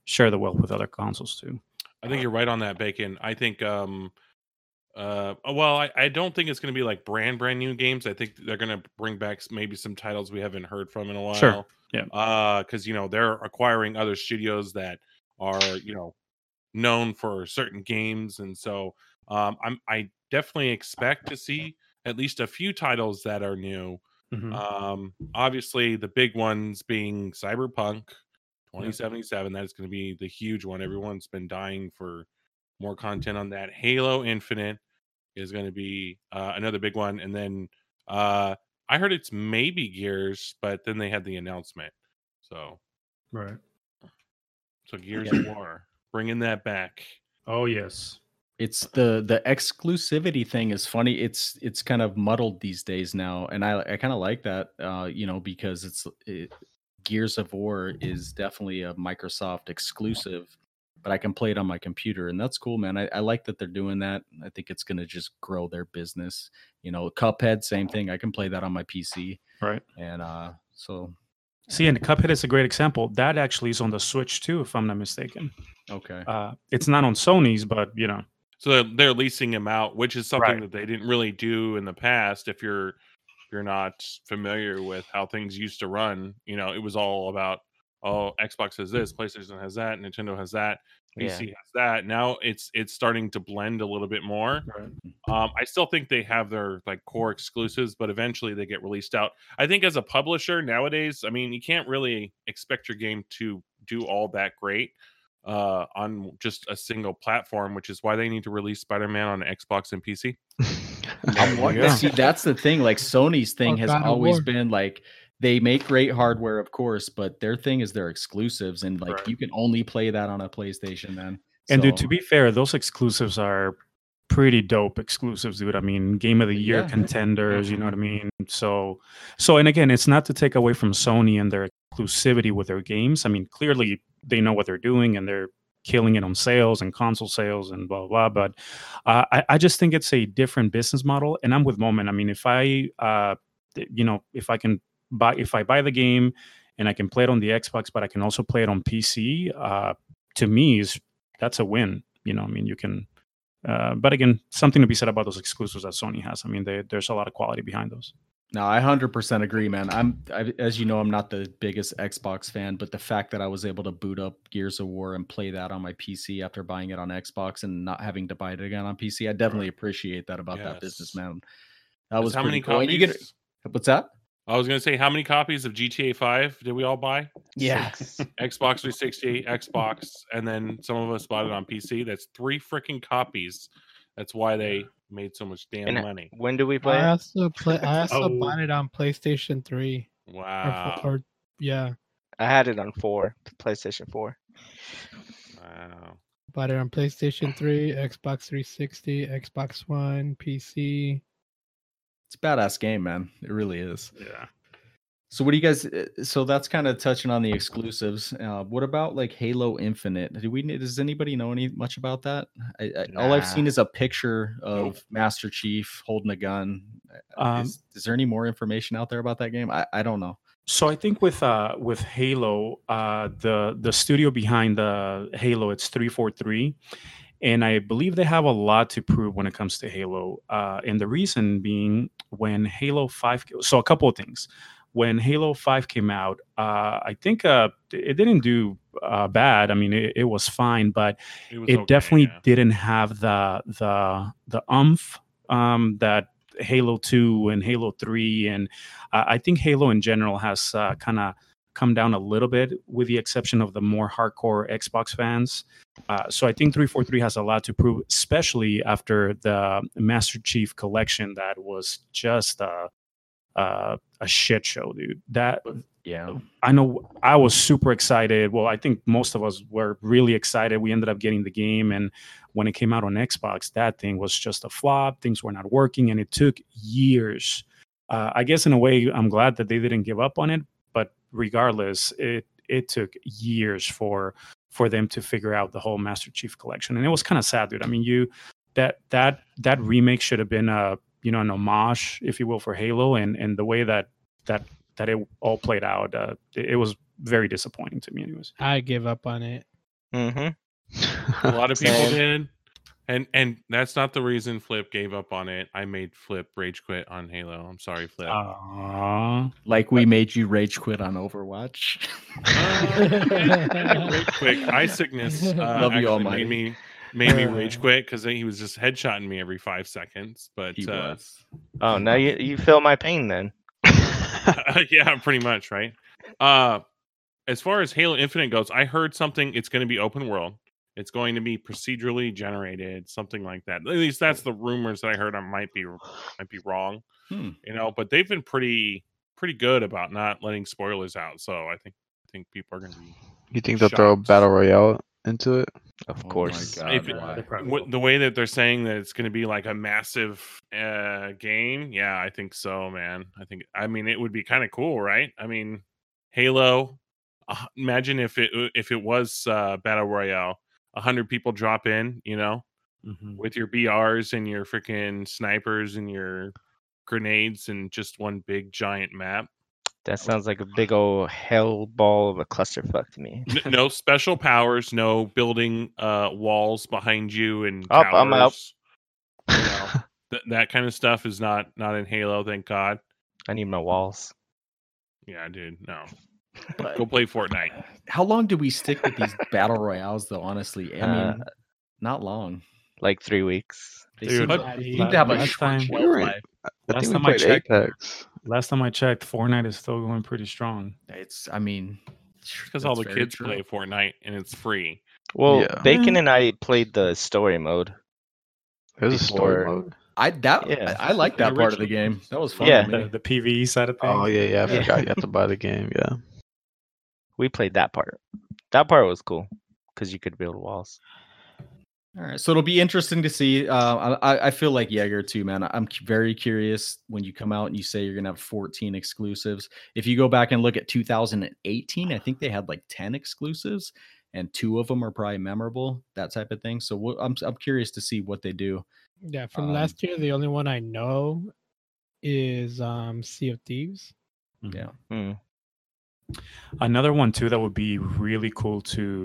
share the wealth with other consoles too. I think you're right on that, Bacon. I think, um, uh, well, I, I don't think it's going to be like brand brand new games. I think they're going to bring back maybe some titles we haven't heard from in a while. Sure, yeah. Uh, because you know they're acquiring other studios that are you know known for certain games, and so um, I'm I definitely expect to see at least a few titles that are new. Mhm. Um, obviously the big ones being Cyberpunk 2077. That is going to be the huge one. Everyone's been dying for more content on that. Halo Infinite is going to be uh, another big one, and then uh, I heard it's maybe Gears, but then they had the announcement. So, Right. so Gears of War, bringing that back. Oh yes. It's the the exclusivity thing is funny. It's it's kind of muddled these days now, and I I kind of like that. Uh, you know, because it's it, Gears of War is definitely a Microsoft exclusive, but I can play it on my computer, and that's cool, man. I, I like that they're doing that. I think it's gonna just grow their business. You know, Cuphead, same thing. I can play that on my PC, Right. and uh, so See, and Cuphead is a great example. That actually is on the Switch too, if I'm not mistaken. okay, Uh, it's not on Sony's, but you know, So they're, they're leasing him out, which is something Right. that they didn't really do in the past. If you're if you're not familiar with how things used to run, you know, it was all about oh, Xbox has this, PlayStation has that, Nintendo has that, Yeah. PC has that. Now it's it's starting to blend a little bit more. Um, I still think they have their like core exclusives, but eventually they get released out. I think as a publisher nowadays, I mean, you can't really expect your game to do all that great uh, on just a single platform, which is why they need to release Spider-Man on Xbox and PC. <laughs> Yeah. see that's the thing. Like Sony's thing Or has God always War. been like they make great hardware, of course, but their thing is their exclusives, and like Right. you can only play that on a PlayStation. Then, and dude, to be fair, those exclusives are pretty dope exclusives, dude. I mean, game of the year Yeah. contenders, you know what I mean? So, so, and again, it's not to take away from Sony and their exclusivity with their games. I mean, clearly they know what they're doing and they're killing it on sales and console sales and blah blah. blah. But uh, I, I just think it's a different business model, and I'm with Moman. I mean, if I, uh, you know, if I can buy, if I buy the game and I can play it on the Xbox, but I can also play it on PC, uh, to me is that's a win. You know, I mean, you can. Uh, but again, something to be said about those exclusives that Sony has. I mean, they, there's a lot of quality behind those. No, I hundred percent agree, man. I'm I, as you know, I'm not the biggest Xbox fan, but the fact that I was able to boot up Gears of War and play that on my PC after buying it on Xbox and not having to buy it again on PC, I definitely appreciate that about that business, man. That was how pretty many cool. Copies? you get what's that? I was gonna say, how many copies of GTA Five did we all buy? Yeah. <laughs> Xbox 360, Xbox, and then some of us bought it on PC. That's three freaking copies. That's why they made so much damn And uh, money. When do we play? I it? also play. I <laughs> also Oh. bought it on PlayStation Three. Or, Wow. or yeah, I had it on four, PlayStation Four. Wow. bought it on PlayStation Three, Xbox 360, Xbox One, PC. It's a badass game, man. It really is. Yeah. So what do you guys? uh, So that's kind of touching on the exclusives. Uh, what about like Halo Infinite? Do we? Does anybody know any much about that? I, I, All I've seen is a picture of Nope. Master Chief holding a gun. Uh, Um, is, is there any more information out there about that game? I, I don't know. So I think with uh with Halo, uh the the studio behind the Halo, it's three four three, and I believe they have a lot to prove when it comes to Halo. Uh, and the reason being when Halo Five, so a couple of things. When Halo Five came out, uh, I think uh, it didn't do uh, bad. I mean, it, it was fine, but It, it okay, definitely yeah. didn't have the the the umph um, that Halo Two and Halo Three, and uh, I think Halo in general has uh, kind of come down a little bit, with the exception of the more hardcore Xbox fans. Uh, so I think three four three has a lot to prove, especially after the Master Chief collection that was just a uh, a shit show, dude. That Yeah. I know I was super excited. Well, I think most of us were really excited. We ended up getting the game, and when it came out on Xbox, that thing was just a flop. Things were not working, and it took years. Uh, I guess in a way, I'm glad that they didn't give up on it. But regardless, it it took years for for them to figure out the whole Master Chief collection, and it was kind of sad, dude. I mean, you that that that remake should have been a you know an homage, if you will, for Halo, and and the way that that that it all played out, uh, it, it was very disappointing to me, anyways. I give up on it. Mm-hmm. a lot of <laughs> people did and and that's not the reason flip gave up on it i made flip rage quit on halo i'm sorry flip Uh, Aww. Like we made you rage quit on Overwatch. Uh, <laughs> rage quick eye <laughs> sickness uh, Love you, all, Almighty. made me made me rage quit because he was just headshotting me every five seconds but He uh, was. Oh, now you you feel my pain then. <laughs> <laughs> yeah pretty much right uh as far as halo infinite goes i heard something it's going to be open world it's going to be procedurally generated something like that at least that's the rumors that i heard i might be might be wrong Hmm. you know but they've been pretty pretty good about not letting spoilers out so i think i think people are going to be You think they'll throw a battle royale into it? Of Oh course. God, If it- why? The way that they're saying that it's going to be like a massive uh, game, yeah, I think so, man. I think, I mean, it would be kind of cool, right? I mean, Halo. Uh, imagine if it if it was uh, battle royale, a hundred people drop in, you know, Mhm. with your BRs and your freaking snipers and your grenades and just one big giant map. That sounds like a big old hell ball of a clusterfuck to me. <laughs> N- no special powers, no building uh, walls behind you and Up, I'm out. towers. You know, <laughs> th- that kind of stuff is not not in Halo. Thank God. I need my walls. Yeah, dude. No, But go play Fortnite. how long do we stick with these <laughs> battle royales, though? Honestly, I Uh, mean, not long. Like three weeks. They dude, seem, but- to- seem to have a last short time- shelf We were in- life. I Last think we time I played checked- Apex. Last time I checked, Fortnite is still going pretty strong. It's, I mean, Because all the kids true. play Fortnite and it's free. Well, Yeah. Bacon eh. and I played the story mode. There's a story mode. I that Yeah. I, I like that The part of the game. That was fun. Yeah. The, the PVE side of oh, things. Oh yeah, yeah. I Yeah. forgot you have to buy the game. Yeah. <laughs> We played that part. That part was cool because you could build walls. All right, so it'll be interesting to see. Uh, I, I feel like Jaeger too, man. I'm very curious when you come out and you say you're gonna have 14 exclusives. If you go back and look at 2018, I think they had like 10 exclusives, and two of them are probably memorable, that type of thing. So we'll, I'm I'm curious to see what they do. Yeah, from Um, last year, the only one I know is um Sea of Thieves. Yeah. Hmm. Another one too that would be really cool to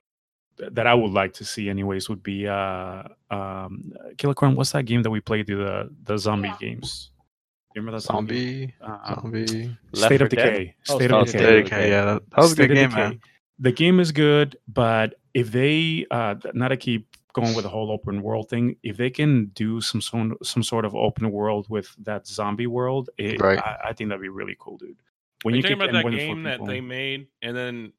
that I would like to see anyways would be uh um Killicron, what's that game that we played the the zombie games? You remember that zombie? Zombie. Uh, Zombie. Left State of Decay. Oh, State State of of Decay. Decay. Yeah, that, that was a State good of game, Decay. man. The game is good, but if they uh not to keep going with the whole open world thing, if they can do some sort some sort of open world with that zombie world, it, Right. I, I think that'd be really cool, dude. when Are you you talking about that more than four game that they made, and then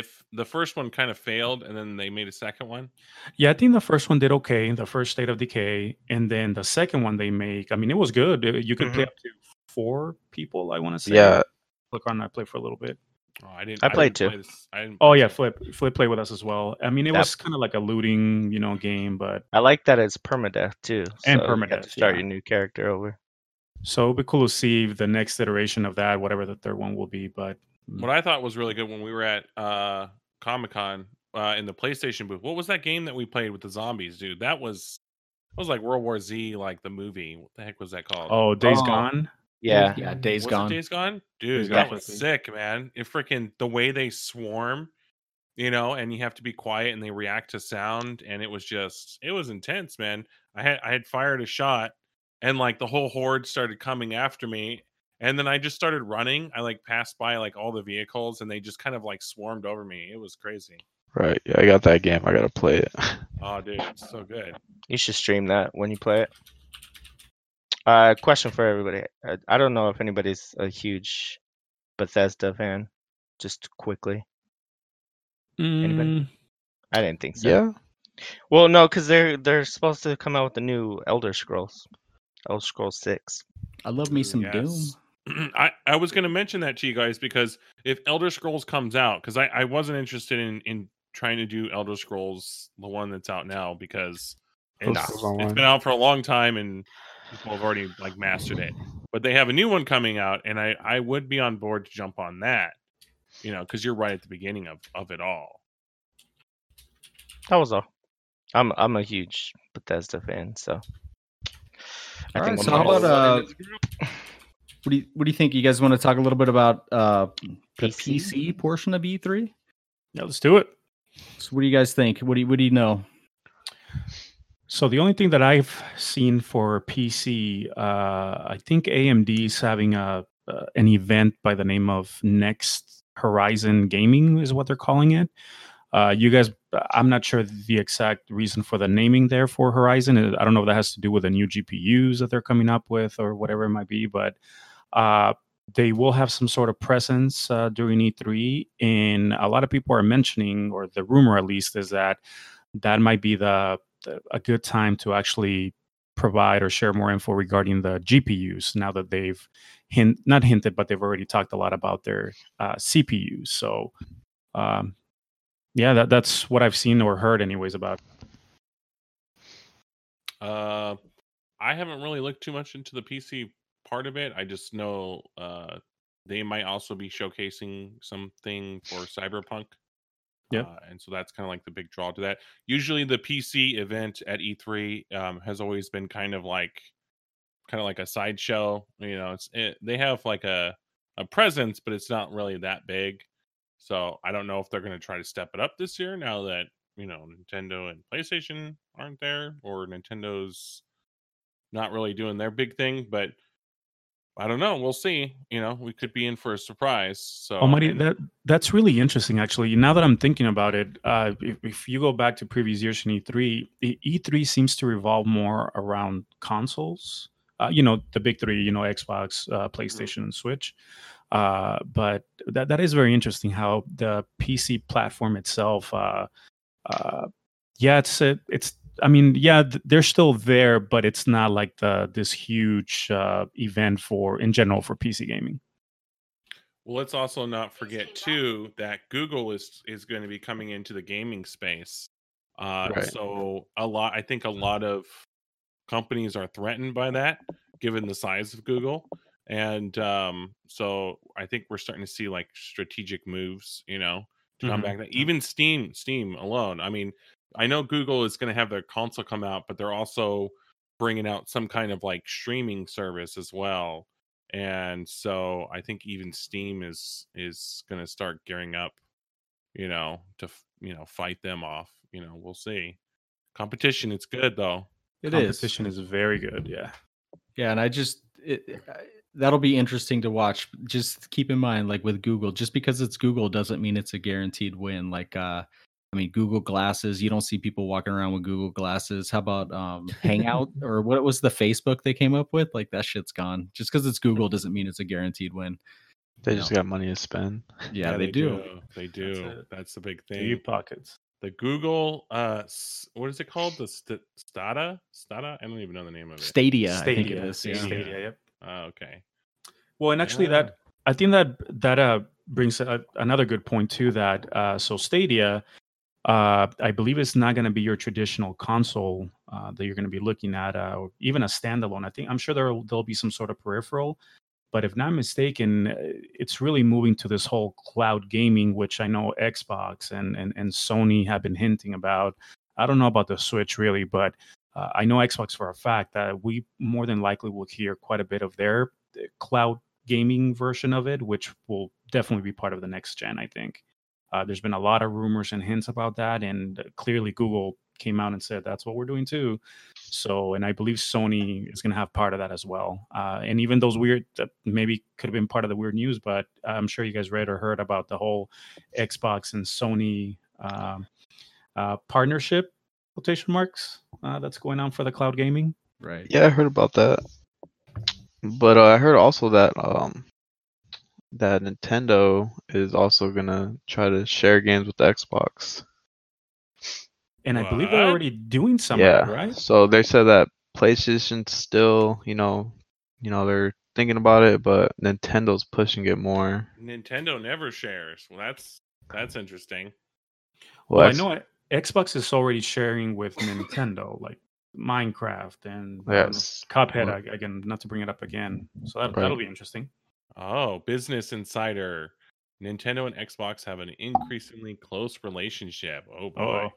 if the first one kind of failed, and then they made a second one? Yeah, I think the first one did okay, the first State of Decay, and then the second one they make. I mean, it was good. You could play mm-hmm. up to four people. I want to say. Yeah, Click on that. Play for a little bit. Oh, I didn't. I played didn't too. play this- I didn't Oh yeah. Flip. Flip played with us as well. I mean, it That- was kind of like a looting, you know, game, but I like that it's permadeath too. And so you permadeath, to start yeah. your new character over. so it'd be cool to see the next iteration of that, whatever the third one will be. But What I thought was really good when we were at uh, Comic Con uh, in the PlayStation booth. What was that game that we played with the zombies, dude? That was that was like World War Z, like the movie. What the heck was that called? oh, Days Oh. Gone. Yeah. Yeah, Days was Gone. It Days Gone, dude. Days that Gone. was sick, man. It freaking the way they swarm, you know, and you have to be quiet and they react to sound, and it was just it was intense, man. I had I had fired a shot, and like the whole horde started coming after me, and then I just started running. I like passed by like all the vehicles, and they just kind of like swarmed over me. It was crazy. right. Yeah, I got that game. I gotta play it. Oh, dude, it's so good. You should stream that when you play it. Uh, question for everybody. I, I don't know if anybody's a huge Bethesda fan. Just quickly, Anybody? Mm, I didn't think so. yeah. Well, no, because they're they're supposed to come out with the new Elder Scrolls, Elder Scrolls Six. I love me some Doom. Yes. <clears throat> I, I was going to mention that to you guys because if Elder Scrolls comes out, because I, I wasn't interested in, in trying to do Elder Scrolls, the one that's out now, because Those it's, goes it's online. been out for a long time and people have already like mastered it. But they have a new one coming out, and I, I would be on board to jump on that, you know, because you're right at the beginning of, of it all. That was all. I'm I'm a huge Bethesda fan, so. I All right, I'm so how about uh, <laughs> what do you what do you think? You guys want to talk a little bit about uh the PC? PC portion of E3? yeah, let's do it. So what do you guys think? What do you what do you know? So the only thing that I've seen for PC, uh, I think AMD is having a uh, an event by the name of Next Horizon Gaming, is what they're calling it. Uh, you guys, I'm not sure the exact reason for the naming there for Horizon. I don't know if that has to do with the new GPUs that they're coming up with or whatever it might be, but uh, they will have some sort of presence uh, during E3. And a lot of people are mentioning, or the rumor at least, is that that might be the, the a good time to actually provide or share more info regarding the GPUs now that they've hint not hinted, but they've already talked a lot about their uh, CPUs. So, um, yeah, that, that's what I've seen or heard, anyways, about. Uh, I haven't really looked too much into the PC part of it. I just know uh, they might also be showcasing something for <sighs> Cyberpunk. Yeah, Uh, and so that's kind of like the big draw to that. Usually, the PC event at E3 um, has always been kind of like, kind of like a sideshow. You know, it's it, they have like a a presence, but it's not really that big. So I don't know if they're going to try to step it up this year now that you know Nintendo and PlayStation aren't there, or Nintendo's not really doing their big thing. But I don't know. We'll see. You know, we could be in for a surprise. So Oh, Marty, that that's really interesting. Actually, now that I'm thinking about it, uh, if, if you go back to previous years in E3, E- E3 seems to revolve more around consoles. Uh, you know, the big three. You know, Xbox, uh, PlayStation, and Switch. Uh, but that that is very interesting. How the PC platform itself. Uh, uh, yeah, it's it's. I mean, yeah, th- they're still there, but it's not like the this huge uh, event for in general for PC gaming. Well, let's also not forget too that Google is is going to be coming into the gaming space. Uh, Right. So a lot, I think a lot of companies are threatened by that, given the size of Google, and um, so I think we're starting to see like strategic moves, you know, to come Mhm. back. Even Steam, Steam alone. I mean, I know Google is going to have their console come out, but they're also bringing out some kind of like streaming service as well and so i think even steam is is going to start gearing up you know to you know fight them off you know we'll see competition it's good though It is. Competition is very good. Yeah. Yeah, and I just it, I- that'll be interesting to watch. Just keep in mind, like with Google, just because it's Google doesn't mean it's a guaranteed win. Like, uh, I mean, Google Glasses, you don't see people walking around with Google Glasses. How about um, Hangout <laughs> or what was the Facebook they came up with? Like that shit's gone. Just because it's Google doesn't mean it's a guaranteed win. They you just know. got money to spend. yeah, they, do. They do. it. That's the big thing. Deep pockets. The Google, uh, what is it called? The st- Stata? Stata? I don't even know the name of it. Stadia, I think it Stadia. is. Yeah. Stadia. Stadia, yep. Oh, okay. Well, and actually, Yeah. that I think that that uh, brings a, another good point too. That uh, so Stadia, uh, I believe it's not going to be your traditional console uh, that you're going to be looking at, uh, or even a standalone. I think I'm sure there there'll be some sort of peripheral, but if not mistaken, uh, it's really moving to this whole cloud gaming, which I know Xbox and and, and Sony have been hinting about. I don't know about the Switch really, but uh, I know Xbox for a fact that we more than likely will hear quite a bit of their cloud gaming version of it, which will definitely be part of the next gen. I think uh, there's been a lot of rumors and hints about that, and uh, clearly Google came out and said that's what we're doing too. So, and I believe Sony is going to have part of that as well. Uh, and even those weird, that maybe could have been part of the weird news, but I'm sure you guys read or heard about the whole Xbox and Sony um, uh, partnership quotation marks uh, that's going on for the cloud gaming. Right. Yeah, I heard about that. But uh, I heard also that um that Nintendo is also gonna try to share games with the Xbox. And I believe they're already doing some yeah. of that, right? So they said that PlayStation still, you know, you know, they're thinking about it, but Nintendo's pushing it more. Nintendo never shares. Well, that's that's interesting. Well, Well, I X- know it- Xbox is already sharing with Nintendo, like Minecraft and um, Yes. Cuphead. Well- Again, not to bring it up again. So that, Right. that'll be interesting. Oh, Business Insider. Nintendo and Xbox have an increasingly close relationship. Oh boy. Oh,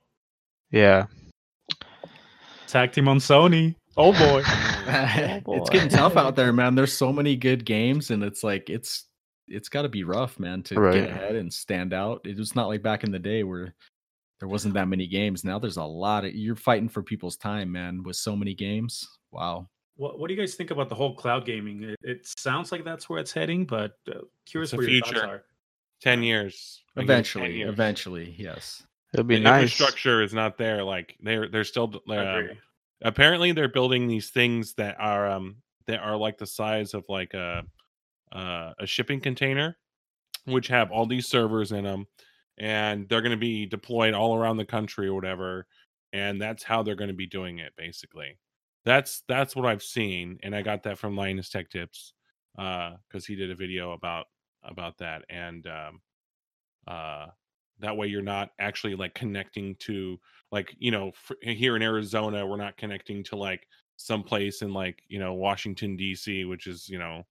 Yeah. tag team on Sony. Oh boy. Oh, <laughs> it's getting tough out there, <laughs> man. There's so many good games, and it's like it's it's got to be rough, man, to Right. get ahead and stand out. It was not like back in the day where there wasn't that many games. Now there's a lot of you're fighting for people's time, man, with so many games. Wow. What, what do you guys think about the whole cloud gaming? It, it sounds like that's where it's heading, but uh, curious the where your thoughts are. Ten years. I give it 10 Eventually, years. eventually, yes. It'll be the nice. infrastructure is not there. Like they're they're still I um, apparently they're building these things that are um that are like the size of like a uh, a shipping container, which have all these servers in them, and they're going to be deployed all around the country or whatever, and that's how they're going to be doing it basically. That's that's what I've seen, and I got that from Linus Tech Tips because he did a video about about that, and um, uh, that way you're not actually like connecting to like you know here in arizona we're not connecting to like someplace in like you know washington dc which is you know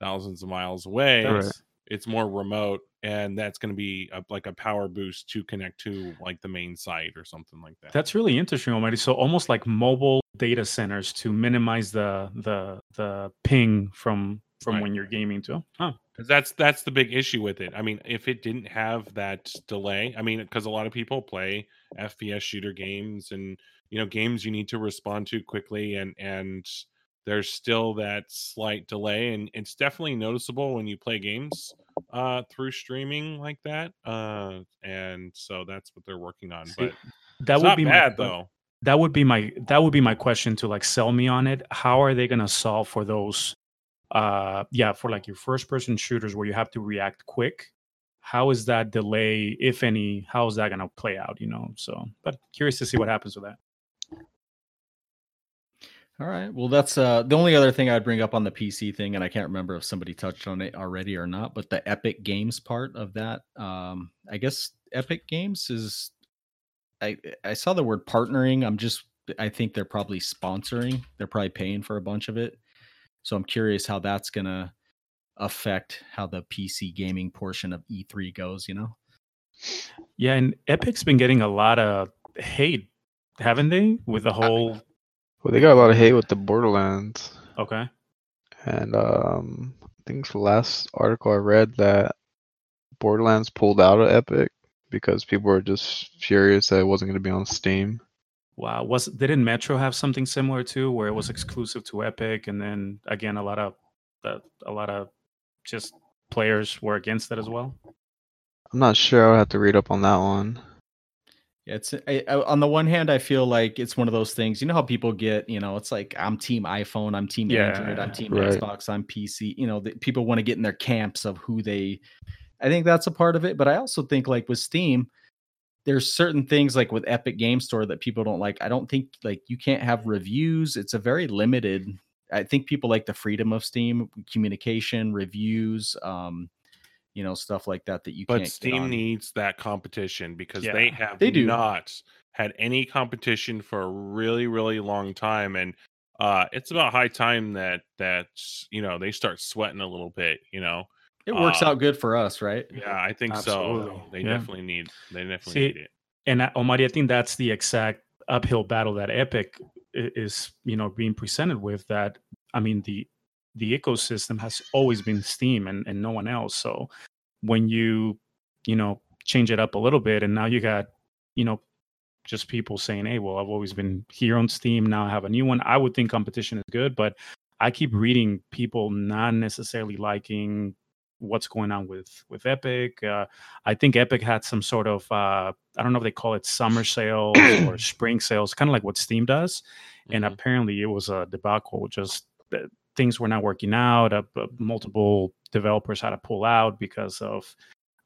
thousands of miles away. That's- it's more remote and that's going to be a, like a power boost to connect to like the main site or something like that That's really interesting, Almighty. So almost like mobile data centers to minimize the the the ping from from Right. when you're gaming too. Huh. 'Cause that's that's the big issue with it i mean if it didn't have that delay i mean because a lot of people play fps shooter games and you know games you need to respond to quickly and and there's still that slight delay and it's definitely noticeable when you play games uh through streaming like that uh and so that's what they're working on See, but That would be bad my, though That would be my that would be my question to like sell me on it. How are they gonna solve for those? Uh, yeah, for like your first person shooters where you have to react quick. How is that delay, if any? How is that gonna play out? You know. So, but curious to see what happens with that. All right. Well, that's uh the only other thing I'd bring up on the PC thing, and I can't remember if somebody touched on it already or not, but the Epic Games part of that. Um, I guess Epic Games is I I saw the word partnering. I'm just I think they're probably sponsoring. They're probably paying for a bunch of it. So I'm curious how that's gonna affect how the PC gaming portion of E3 goes, you know? Yeah, and Epic's been getting a lot of hate, haven't they? With the whole Well, they got a lot of hate with the Borderlands, okay. and um, I think the last article I read that Borderlands pulled out of Epic because people were just furious that it wasn't going to be on Steam. Wow, was didn't Metro have something similar too, where it was exclusive to Epic, and then again a lot of uh, a lot of just players were against it as well. I'm not sure. I'll have to read up on that one. It's I, I, on the one hand, I feel like it's one of those things. You know how people get, you know, it's like I'm team iPhone, I'm team Yeah, Android, I'm team right. Xbox, I'm PC. You know, the, people want to get in their camps of who they. I think that's a part of it, but I also think like with Steam, there's certain things like with Epic Game Store that people don't like. I don't think like you can't have reviews. It's a very limited. I think people like the freedom of Steam communication, reviews, um, you know, stuff like that that you But can't. get Steam on. needs that competition because Yeah, they have they do. not had any competition for a really, really long time. And uh it's about high time that that you know they start sweating a little bit, you know. It works uh, out good for us, right? Yeah, I think so. They yeah. definitely need they definitely See, need it. and uh, Omari, I think that's the exact uphill battle that Epic is, you know, being presented with. That I mean, the the ecosystem has always been Steam and, and no one else. So when you, you know, change it up a little bit, and now you got, you know, just people saying, "Hey, well, I've always been here on Steam. Now I have a new one." I would think competition is good, but I keep reading people not necessarily liking what's going on with with Epic. Uh, I think Epic had some sort of uh, I don't know if they call it summer <clears throat> sales or spring sales, kind of like what Steam does. And Mhm. apparently, it was a debacle. Just uh, things were not working out. Uh, multiple developers had to pull out because of.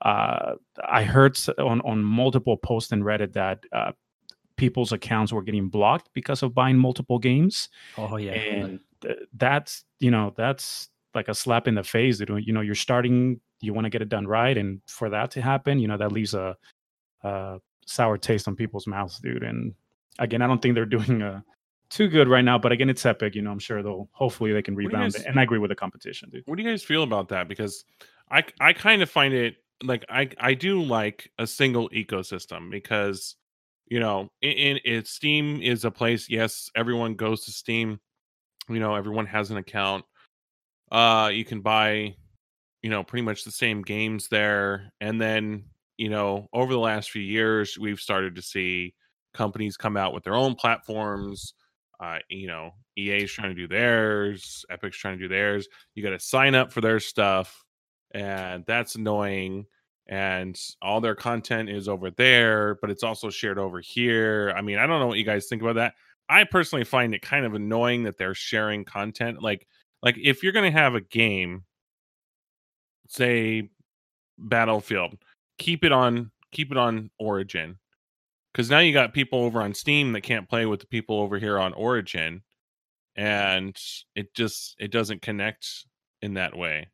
Uh, I heard on on multiple posts in Reddit that uh, people's accounts were getting blocked because of buying multiple games Oh yeah. and th- that's you know that's like a slap in the face dude. you know you're starting you want to get it done right and for that to happen you know that leaves a, a sour taste on people's mouths dude and again i don't think they're <laughs> doing uh too good right now but again it's epic you know i'm sure they'll hopefully they can rebound guys- and i agree with the competition dude What do you guys feel about that? Because I I kind of find it like I I do like a single ecosystem because you know in, in Steam is a place. Yes, everyone goes to Steam. You know, everyone has an account. Uh, you can buy, you know, pretty much the same games there, and then you know over the last few years we've started to see companies come out with their own platforms. Uh, you know, EA's trying to do theirs, Epic's trying to do theirs. You got to sign up for their stuff and that's annoying and all their content is over there but it's also shared over here. I mean i don't know what you guys think about that. I personally find it kind of annoying that they're sharing content like like if you're going to have a game say battlefield keep it on keep it on origin because now you got people over on steam that can't play with the people over here on origin and it just it doesn't connect in that way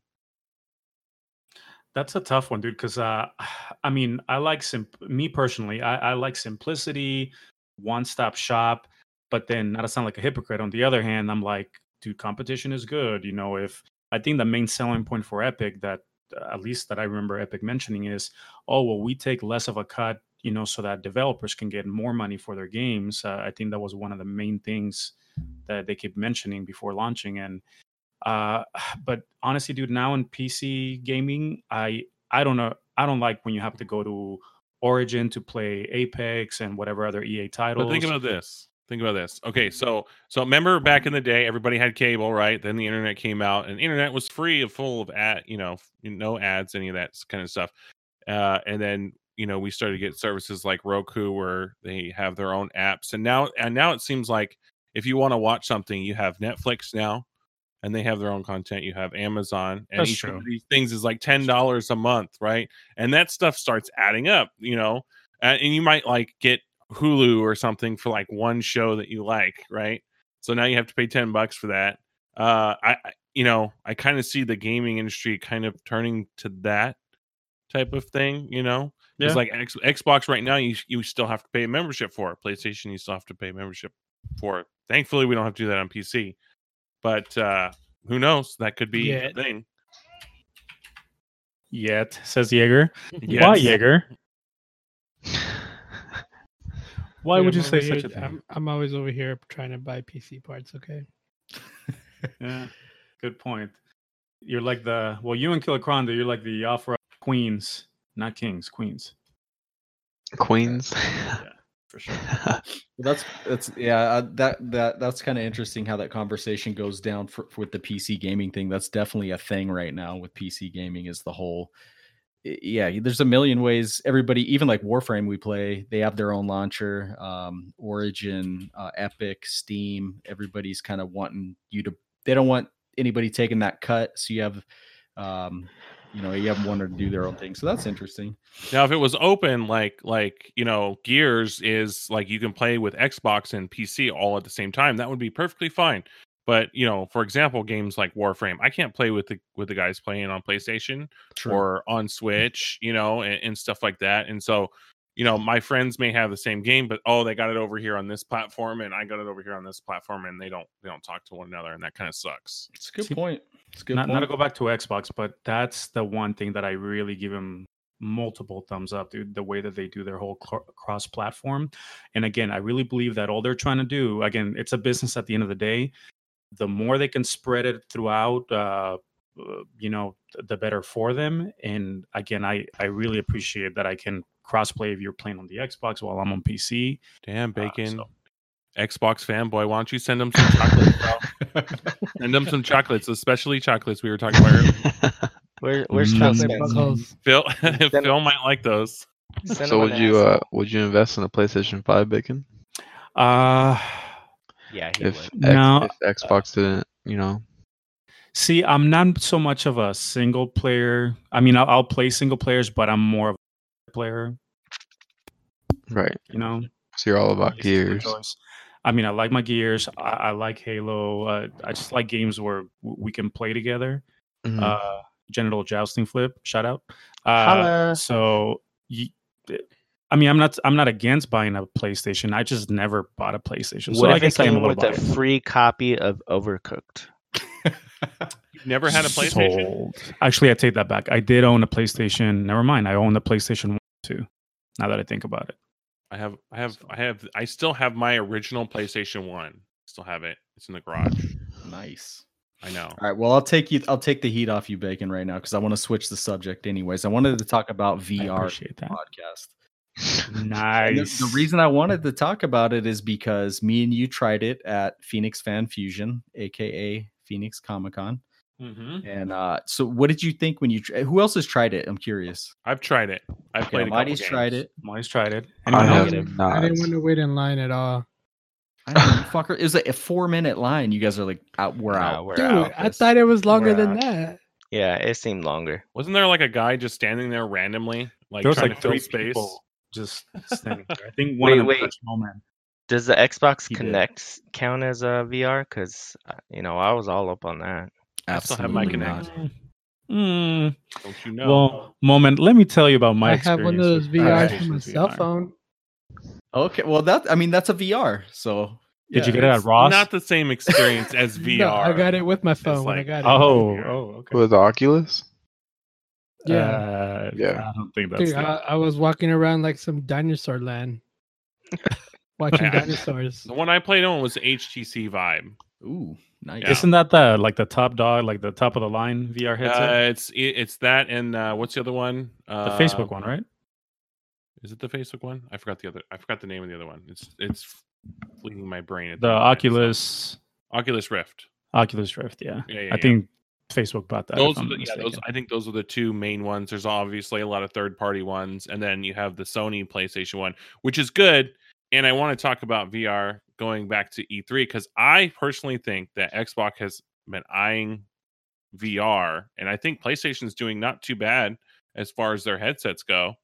That's a tough one, dude. Because uh, <sighs> I mean, I like simp- me personally. I, I like simplicity, one-stop shop. But then, not to sound like a hypocrite. On the other hand, I'm like, dude, competition is good. You know, if I think the main selling point for Epic that at least that I remember Epic mentioning is, oh well, we take less of a cut, you know, so that developers can get more money for their games. Uh, I think that was one of the main things that they keep mentioning before launching. And uh, <sighs> but honestly, dude, now in PC gaming, I I don't know. I don't like when you have to go to Origin to play Apex and whatever other EA titles. But think about this. Think about this. Okay, so so remember back in the day, everybody had cable, right? Then the internet came out, and internet was free, full of ad, you know, no ads, any of that kind of stuff. Uh, and then you know we started to get services like Roku, where they have their own apps, and now and now it seems like if you want to watch something, you have Netflix now, and they have their own content. You have Amazon, and That's each one true. of these things is like ten dollars a month, right? And that stuff starts adding up, you know. Uh, and you might like get Hulu or something for like one show that you like, right? So now you have to pay 10 bucks for that. Uh I- you know, I kind of see the gaming industry kind of turning to that type of thing, you know? Yeah. It's like X, Xbox right now you you still have to pay a membership for it. PlayStation you still have to pay a membership for it. Thankfully we don't have to do that on PC. But uh who knows? That could be Yeah. a thing. Yet says Jaeger. Why Jaeger? <laughs> Why Dude, would you I'm say over such a thing? I'm, I'm always over here trying to buy PC parts. Okay. <laughs> Yeah, good point. You're like the well, you and Kilacronda, you're like the offer queens, not kings, queens Queens. yeah, <laughs> for sure. Well, <laughs> that's that's yeah uh, that that that's kind of interesting how that conversation goes down for, with the PC gaming thing. That's definitely a thing right now with PC gaming is the whole yeah, there's a million ways. Everybody, even like Warframe, we play. They have their own launcher, um, Origin, uh, Epic, Steam. Everybody's kind of wanting you to. They don't want anybody taking that cut. So you have, um, you know, you have one to do their own thing. So that's interesting. Now, if it was open, like like you know, Gears is like you can play with Xbox and PC all at the same time. That would be perfectly fine. But you know, for example, games like Warframe, I can't play with the with the guys playing on PlayStation or on Switch, you know, and, and stuff like that. And so, you know, my friends may have the same game, but oh, they got it over here on this platform, and I got it over here on this platform, and they don't they don't talk to one another, and that kind of sucks. it's a good See, point. It's a good not, not to go back to Xbox, but that's the one thing that I really give them multiple thumbs up, dude. The way that they do their whole cr- cross platform. And again, I really believe that all they're trying to do, again, it's a business at the end of the day. The more they can spread it throughout, uh, uh, you know, the better for them. And again, I, I really appreciate that I can crossplay if you're playing on the Xbox while I'm on PC. Damn, Uh, bacon. so- Xbox fanboy, why don't you send them some <laughs> chocolates, bro? Send them some chocolates, especially chocolates we were talking about earlier. <laughs> Where, where's Mm. Phil Chocolate Spencer? buttholes. Phil, Send <laughs> Phil might like those. Send so would you uh would you invest in a PlayStation Five, Bacon? Uh, Yeah, he If, would. X, No, if Xbox didn't, you know, See, I'm not so much of a single player. I mean, I'll, I'll play single players, but I'm more of a player. right? You know, So you're all about At least it's my gears. I mean, I like my gears. I, I like Halo. Uh, I just like games where we can play together. Mhm. Uh, genital jousting flip. Shout out. Uh, so, you, I mean, I'm not. I'm not against buying a PlayStation. I just never bought a PlayStation. So What I if it guess I am a came little with a free copy of Overcooked? You've <laughs> never had a PlayStation? Sold. Actually, I take that back. I did own a PlayStation. Never mind. I own the PlayStation One too. Now that I think about it. I have, I have, I have, I still have my original PlayStation One. Still have it. It's in the garage. nice. I know. All right. Well, I'll take you. I'll take the heat off you, Bacon, right now because I want to switch the subject. Anyways, I wanted to talk about I VR appreciate that. podcast. Nice. The, the reason I wanted to talk about it is because me and you tried it at Phoenix Fan Fusion, aka Phoenix Comic Con. Mm-hmm. And uh, so, what did you think when you? Tr- who else has tried it? I'm curious. I've tried it. I've Okay, played a couple Mighty's tried it. Molly's tried it. I Anyone have didn't- I didn't want to wait in line at all. <laughs> I know, you fucker. It was like a four minute line. You guys are like, out. We're Nah, out. we're Dude, out. I thought it was longer We're than out. that. Yeah, it seemed longer. Wasn't there like a guy just standing there randomly, like There was trying like to fill three space? just standing there. I think <laughs> one Wait, of them wait. touched Moman. Does the Xbox He did. Connect count as a VR? Because you know I was all up on that. I still have my Absolutely not. Mm, Don't you know? Well, Moman. Let me tell you about my. I have one of those with VRs PlayStation on my cell VR. phone. Okay. Well, that I mean, that's a VR. So Did yeah, you get it at Ross? Not the same experience as <laughs> VR. No, I got it with my phone when I like- got it. Oh, oh, okay. With Oculus? yeah. Uh, Yeah. I don't think that's. Dude, the- I, I was walking around like some dinosaur land, <laughs> watching Yeah. dinosaurs. The one I played on was HTC Vive. Ooh, nice. Yeah. Isn't that the like the top dog, like the top of the line VR headset? Uh, it's it's that and uh, what's the other one? Uh, the Facebook one, right? Is it the Facebook one? I forgot the other. I forgot the name of the other one. It's it's fleeing my brain. at The moment, so- Oculus, Oculus Rift. Oculus Rift. Yeah, Yeah, yeah, I yeah. think Facebook bought that. those are the, yeah, those. I think those are the two main ones. There's obviously a lot of third party ones, and then you have the Sony PlayStation one, which is good. And I want to talk about VR going back to E3 because I personally think that Xbox has been eyeing VR, and I think PlayStation's doing not too bad as far as their headsets go.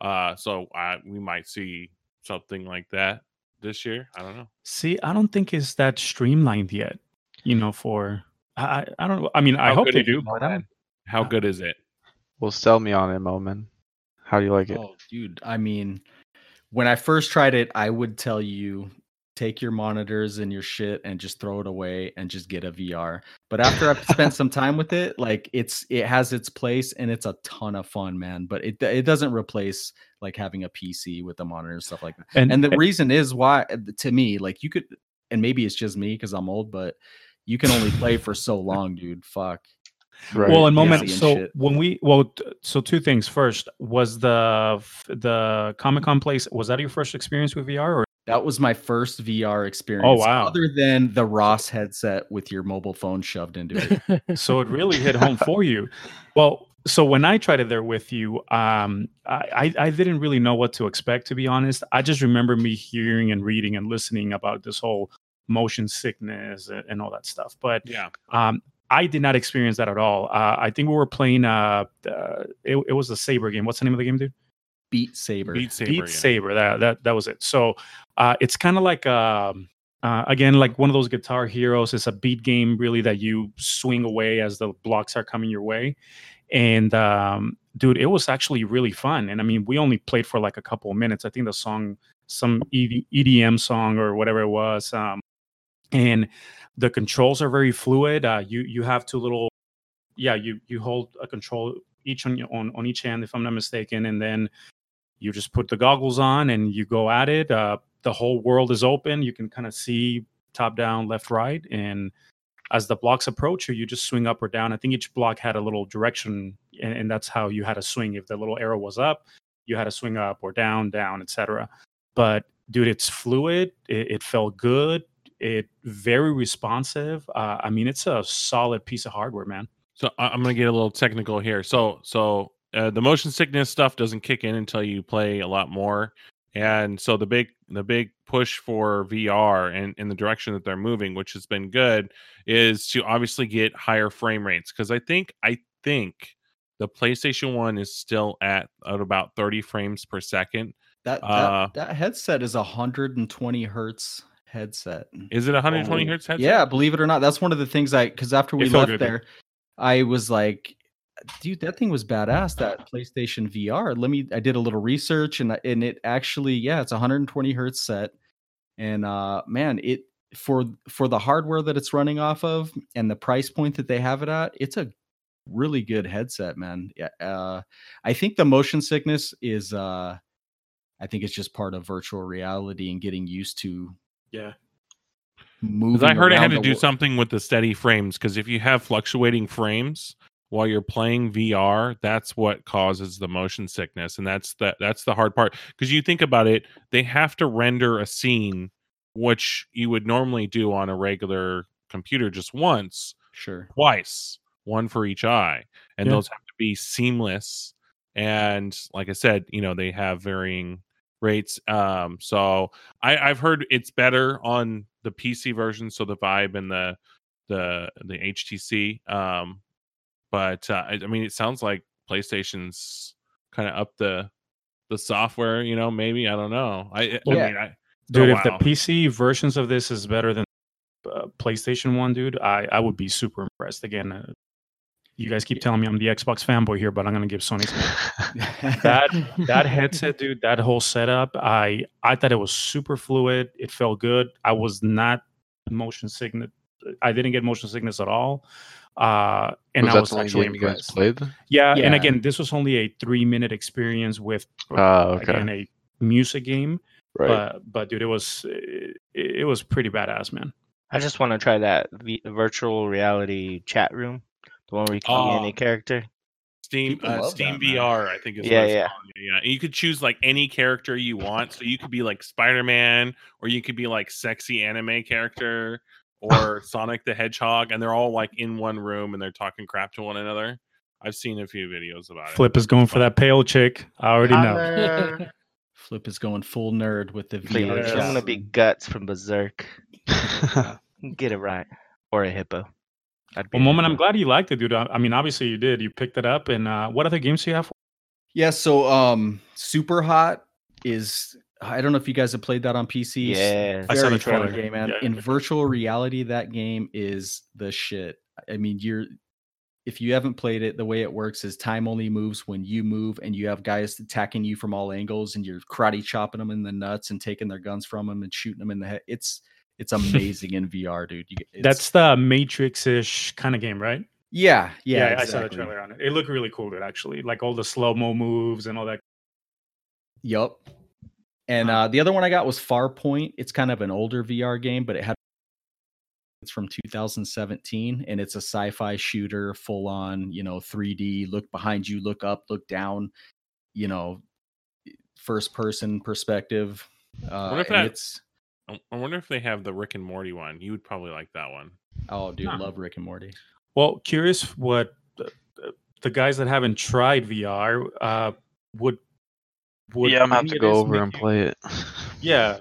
Uh, so uh, we might see something like that this year. I don't know. See, I don't think it's that streamlined yet. You know, for I, I I don't. I mean, I How hope they do, but I Moman? don't. How good is it? Well, sell me on it, Moman. How do you like it? Oh, dude. I mean, when I first tried it, I would tell you take your monitors and your shit and just throw it away and just get a VR. But after I've spent some time with it, like it's it has its place and it's a ton of fun, man. But it it doesn't replace like having a PC with a monitor and stuff like that. And, And the reason is why uh, to me, like you could and maybe it's just me because I'm old, but you can only play for so long, dude. Fuck. Right. well, in Moman. and So shit. when we well, t- so two things. First, was the f- the Comic Con place was that your first experience with VR or That was my first VR experience. Oh, wow. Other than the Ross headset with your mobile phone shoved into it. <laughs> so it really hit <laughs> home for you. Well, so when I tried it there with you, um, I, I I didn't really know what to expect to be honest. I just remember me hearing and reading and listening about this whole motion sickness and, and all that stuff. But Yeah. um, I did not experience that at all. Uh, I think we were playing. Uh, uh, it, it was a saber game. What's the name of the game, dude? Beat Saber. Beat Saber. Beat yeah. Saber. That that that was it. So uh, it's kind of like um, uh, again like one of those Guitar Heroes. It's a beat game really that you swing away as the blocks are coming your way. And um, dude, it was actually really fun. And I mean, we only played for like a couple of minutes. I think the song, some EDM song or whatever it was. Um, and the controls are very fluid. Uh, you you have two little, yeah, you you hold a control each on your on on each hand, if I'm not mistaken, and then you just put the goggles on and you go at it. Uh, the whole world is open. You can kind of see top down, left, right, and as the blocks approach you, you just swing up or down. I think each block had a little direction, and, and that's how you had to swing. If the little arrow was up, you had to swing up or down, down, etc. But dude, it's fluid. It, it felt good. It very responsive. Uh, I mean, it's a solid piece of hardware, man. So I'm gonna get a little technical here. So so uh, the motion sickness stuff doesn't kick in until you play a lot more, and so the big the big push for VR and in the direction that they're moving, which has been good, is to obviously get higher frame rates. Because I think I think the PlayStation One is still at, at about 30 frames per second. That that, Uh, that headset is a 120 hertz headset. Is it 120 Oh, hertz headset? Yeah, believe it or not, that's one of the things I because after we left good. there, I was like, dude, that thing was badass. That PlayStation VR. Let me. I did a little research and and it actually, yeah, it's a 120 hertz set, and uh, man, it for for the hardware that it's running off of and the price point that they have it at, it's a really good headset, man. Yeah, uh, I think the motion sickness is. uh I think it's just part of virtual reality and getting used to Yeah. moving. I heard it had to do wo- something with the steady frames. Because if you have fluctuating frames while you're playing VR, that's what causes the motion sickness, and that's the that's the hard part. Because you think about it, they have to render a scene, which you would normally do on a regular computer just once, Sure. twice, one for each eye, and Yeah. those have to be seamless. And like I said, you know they have varying rates. Um, so I, I've heard it's better on the PC version, so the Vive and the the the HTC. Um, but uh, I, I mean, it sounds like PlayStation's kind of up the the software. You know, maybe I don't know. I, I Yeah. mean, I, Dude, oh, if the. PC versions of this is better than uh, PlayStation One, dude, I I would be super impressed. Again, uh, you guys keep telling me I'm the Xbox fanboy here, but I'm gonna give Sony <laughs> that that headset, dude, that whole setup, I I thought it was super fluid. It felt good. I was not motion sickness. I didn't get motion sickness at all. Uh, and was I was the actually game you guys impressed. played? Yeah, and again, this was only a three minute experience with Oh, okay. again a music game. right. But but dude, it was it, it was pretty badass, man. I just want to try that v- virtual reality chat room, the one where you can be any character. Steam uh, Steam that, man. VR, I think is Yeah, what yeah. called. yeah. And you could choose like any character you want. So you could be like Spider Man, or you could be like sexy anime character, or Sonic the Hedgehog, and they're all like in one room and they're talking crap to one another. I've seen a few videos about it. Flip is going for that pale chick. I already know. <laughs> Flip is going full nerd with the Please, VR. I'm gonna be guts from Berserk. <laughs> Get it right, or a hippo. I'd be Well, a moment, I'm glad you liked it, dude. I, I mean, obviously you did. You picked it up, and uh, what other games do you have? For- Yeah, so um Super Hot is I don't know if you guys have played that on PC. It's Yeah, I saw very the fun trailer. game, man. Yeah. In virtual reality, that game is the shit. I mean, you're if you haven't played it, the way it works is time only moves when you move, and you have guys attacking you from all angles, and you're karate chopping them in the nuts and taking their guns from them and shooting them in the head. It's it's amazing in VR, dude. You, it's, That's the Matrix-ish kind of game, right? yeah, yeah. I saw the trailer on it. It looked really cool, dude. Actually, like all the slow mo moves and all that. Yup. And uh, the other one I got was Farpoint. It's kind of an older VR game, but it had it's from 2017 and it's a sci-fi shooter full on, you know, 3D, look behind you, look up, look down, you know, first person perspective. Uh What if that- it's I I wonder if they have the Rick and Morty one. You would probably like that one. oh dude, Huh. love Rick and Morty. Well, curious what uh, uh, the guys that haven't tried VR uh, would would yeah, I'm gonna have to go over make and you- play it. <laughs> Yeah,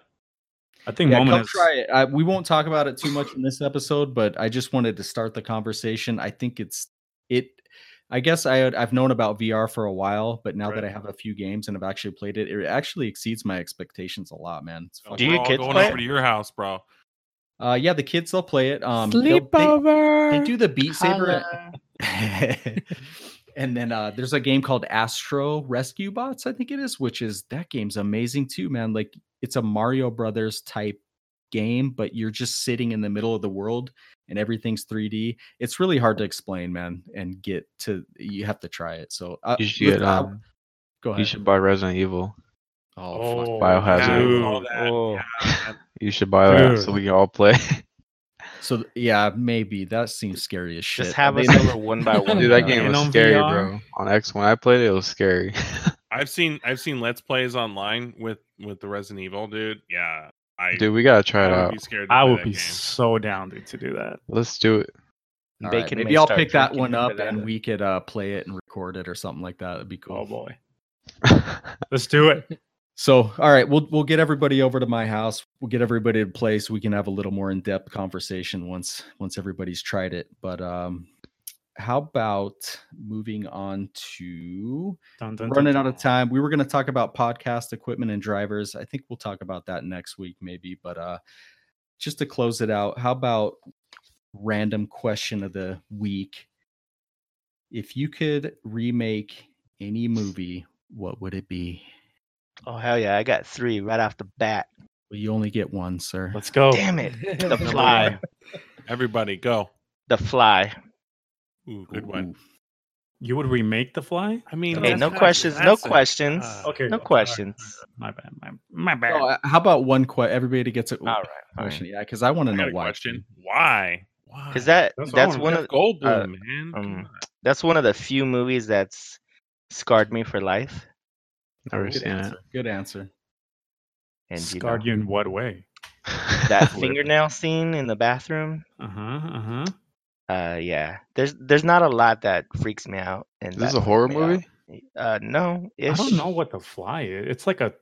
I think Yeah, Moman come has- try it. Uh, we won't talk about it too much in this episode, but I just wanted to start the conversation. I think it's it. I guess I had, I've known about VR for a while, but now that I have a few games and I've actually played it, it actually exceeds my expectations a lot, man. It's Oh, Do we're your all kids going play over it? to your house, bro? Uh, yeah, the kids they'll play it. Um, they'll- they- Sleepover. They, do the Beat Saber, Holla. <laughs> <laughs> and then uh, there's a game called Astro Rescue Bots, I think it is, which is that game's amazing too, man. Like it's a Mario Brothers type game, but you're just sitting in the middle of the world and everything's 3D. It's really hard to explain, man, and get to. You have to try it. So uh, You should listen, get I- um, go ahead. you should buy Resident Evil. oh, fuck. Oh, Biohazard. Yeah, dude. Oh. yeah. <laughs> You should buy that so we can all play. <laughs> So yeah, maybe that seems scary as shit. Just have I us mean, over one by <laughs> one. Dude, that game was on scary, VR? bro. On X, when I played it, it was scary. <laughs> I've seen I've seen let's plays online with with the Resident Evil, dude. Yeah, I Dude, we gotta try I it would out. be scared. I would be game. so down dude, to do that. Let's do it. all right, maybe I'll pick that one up that. and we could uh, play it and record it or something like that. It'd be cool. Oh boy, <laughs> let's do it. So, all right, we'll we'll get everybody over to my house. We'll get everybody in place. we can have a little more in-depth conversation once once everybody's tried it. But um how about moving on to Dun, dun, running dun, out of time. We were going to talk about podcast equipment and drivers. I think we'll talk about that next week maybe, but uh just to close it out, how about random question of the week? If you could remake any movie, what would it be? Oh hell yeah! I got three right off the bat. Well, you only get one, sir. Let's go. Damn it! <laughs> The Fly. Everybody, go. The Fly. Ooh, good one. You would remake The Fly? I mean, Hey, no questions. No it. questions. Uh, Okay. No questions. My bad. My, my bad. Oh, uh, how about one question? Everybody gets a All right. question. Yeah, because I want to know a why. question. Why? Why? Because that That's that's, one Jeff of Goldblum, uh, man. um, on. that's one of the few movies that's scarred me for life. Never Good seen it. answer. Good answer. And you know, you in what way? <laughs> that fingernail scene in the bathroom. Uh huh. Uh huh. Uh, yeah. There's there's not a lot that freaks me out. And Is this that a horror freaked me out. movie? Uh, no. I don't know what The Fly is. It's like a.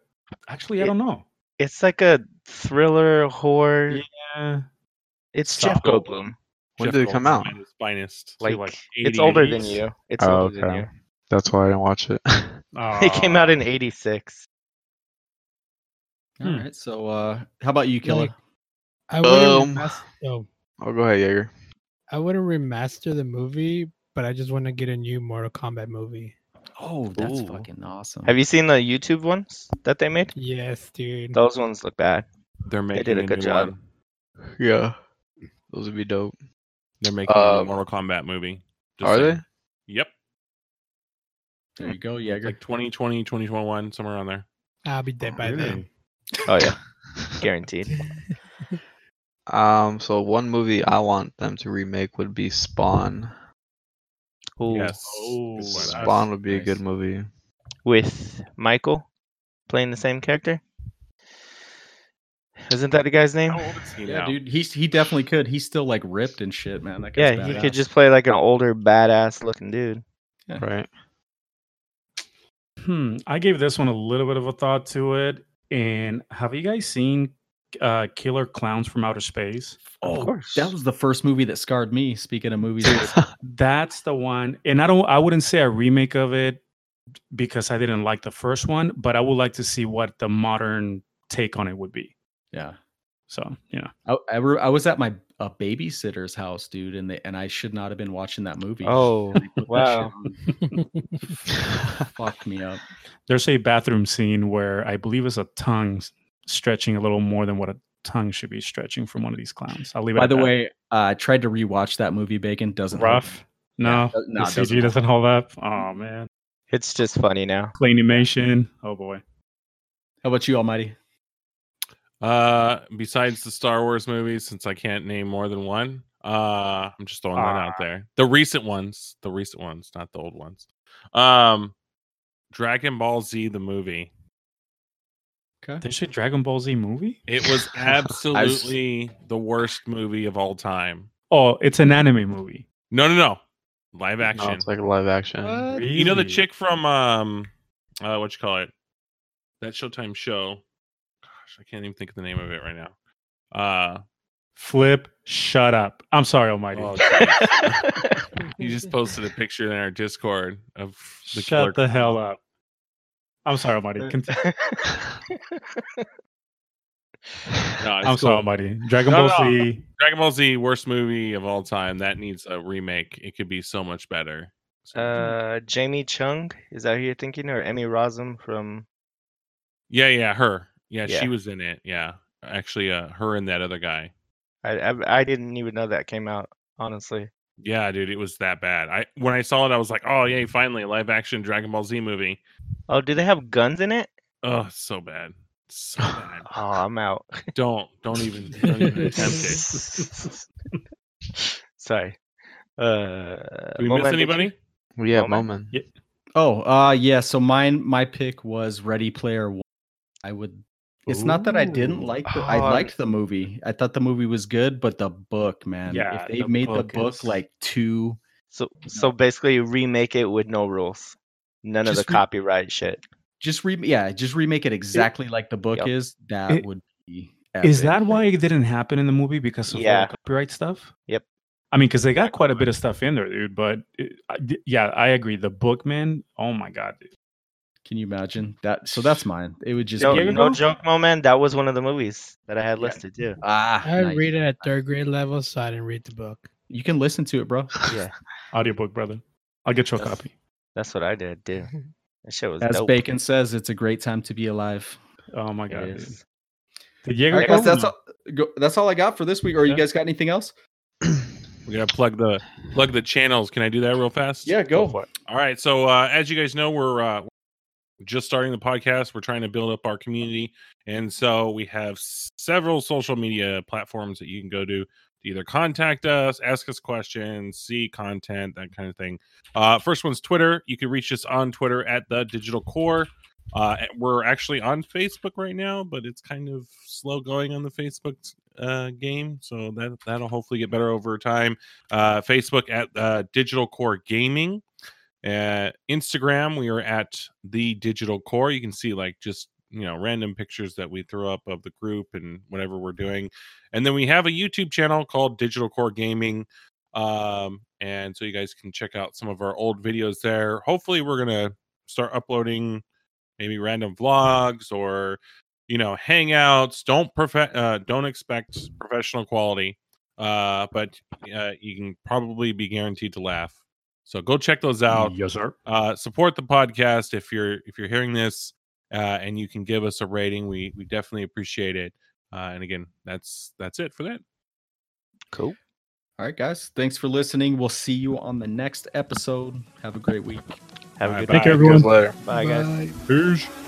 Actually, I don't know. It's like a thriller horror. Yeah. It's Jeff Stop. Goldblum. When Jeff did it come Goldblum out? finest. Like, like it's older than you. It's Oh, older than you. That's why I didn't watch it. <laughs> It came out in '86. All Hmm. right. So, uh, how about you, Killa? Like, I wouldn't Um, remaster, oh, oh, go ahead, Jaeger. I wouldn't remaster the movie, but I just want to get a new Mortal Kombat movie. oh, that's Ooh. fucking awesome. Have you seen the YouTube ones that they made? Yes, dude. Those ones look bad. They're making did a good new job. one. Yeah, those would be dope. They're making a Um, Mortal Kombat movie. Just Are saying. they? Yep. There you go, It's Jaeger. like 2020, 2021, somewhere around there. I'll be dead by then. Oh yeah, <laughs> guaranteed. <laughs> Um, so one movie I want them to remake would be Spawn. Ooh, Yes. Oh, Good one. Spawn would be a good movie. with Michael playing the same character. Isn't that the guy's name? How old is he yeah, now? dude. He's he definitely could. He's still like ripped and shit, man. That Yeah, guy's he could just play like an older, badass looking dude. Right. Hmm. I gave this one a little bit of a thought to it. And have you guys seen uh, Killer Clowns from Outer Space? Oh, course. that was the first movie that scarred me. Speaking of movies, That's the one. And I don't I wouldn't say a remake of it because I didn't like the first one, but I would like to see what the modern take on it would be. yeah. So, yeah. I I, re- I was at my a babysitter's house, dude, and they, and I should not have been watching that movie. <laughs> Oh, They put that wow. shit on. Fucked me up. There's a bathroom scene where I believe it's a tongue stretching a little more than what a tongue should be stretching from one of these clowns. I'll leave it By at the that. way, uh, I tried to rewatch that movie. Bacon doesn't hold rough. up. No, Yeah, no, the it doesn't CG doesn't hold up. Oh man, It's just funny now. claymation. Oh boy. How about you, Almighty? Uh, besides the Star Wars movies, since I can't name more than one, uh, I'm just throwing that out Ah. there. The recent ones, the recent ones, not the old ones. Um, Dragon Ball Z the movie. Okay. There's a Dragon Ball Z movie. It was <laughs> absolutely the worst movie of all time. Oh, it's an anime movie. No, no, no, live No, action. it's like a live action. What? You know the chick from um, uh, what you call it? That Showtime show. Gosh, I can't even think of the name of it right now. Uh, Flip, shut up. I'm sorry, Almighty. oh, <laughs> jeez. you just posted a picture in our Discord of the killer. shut the hell up. I'm sorry, Almighty. Continue. <laughs> No, I'm sorry, cool. Almighty. Dragon No, Ball no. Z. Dragon Ball Z, worst movie of all time. That needs a remake. It could be so much better. So- uh, Jamie Chung is that who you're thinking, or Emmy Rossum from? yeah, yeah, her. Yeah, Yeah. she was in it. Yeah, actually, uh, her and that other guy. I, I I didn't even know that came out. Honestly, Yeah, dude, it was that bad. I when I saw it, I was like, oh yay, finally a live action Dragon Ball Z movie. oh, do they have guns in it? Oh, so bad, so <sighs> bad. Oh, I'm out. <laughs> don't don't even don't even attempt it. <laughs> Sorry. Uh, Did we Moman, miss did you- anybody? yeah, Moman. Moman. Oh, uh yeah, so mine my pick was Ready Player One. I would it's not that I didn't like the I Oh, I'm- liked the movie. I thought the movie was good, but the book, man. Yeah, if they the made book the book is- like too So so basically, remake it with no rules, none of the Just re- copyright shit. just re yeah, just remake it exactly like the book Yep. is, that It- would be Is that why it didn't happen in the movie because of all Yeah. the copyright stuff? Yep. I mean, because they got quite a bit of stuff in there, dude. But it, I- d- yeah, I agree. The book, man. Oh my god, dude. Can you imagine that? So that's mine. It would just No, be Diego? no joke, Moman. That was one of the movies that I had Yeah. listed too. ah. I nice. read it at third grade level, so I didn't read the book. You can listen to it, bro. Yeah, <laughs> Audiobook, brother. I'll get you a That's- copy. that's what I did, dude. <laughs> That shit was As dope. Bacon says, it's a great time to be alive. Oh my god, dude. is. Did Diego All right, guys, that's all. Go, that's all I got for this week. Or you guys got anything else? <clears throat> We gotta plug the plug the channels. Can I do that real fast? Yeah, go. for it. All right. So uh, as you guys know, we're uh, just starting the podcast. We're trying to build up our community, and so we have several social media platforms that you can go to to either contact us, ask us questions, see content, that kind of thing. Uh, first one's Twitter. You can reach us on Twitter at the Digital Core. Uh, we're actually on Facebook right now, but it's kind of slow going on the Facebook uh, game, so that that'll hopefully get better over time. Uh, Facebook at uh, Digital Core Gaming. Uh, Instagram, we are at the Digital Core. You can see like just you know random pictures that we throw up of the group and whatever we're doing, and then we have a YouTube channel called Digital Core Gaming. Um, and so you guys can check out some of our old videos there. Hopefully, we're gonna start uploading maybe random vlogs or you know hangouts. Don't profe- uh, don't expect professional quality, uh, but uh, you can probably be guaranteed to laugh. So go check those out. Yes, sir. Uh, support the podcast if you're if you're hearing this, uh, and you can give us a rating. We we definitely appreciate it. Uh, and again, that's that's it for that. Cool. All right, guys. Thanks for listening. We'll see you on the next episode. Have a great week. Have a All right, good bye. night. Take care, everyone. Later. Bye, guys. Peace.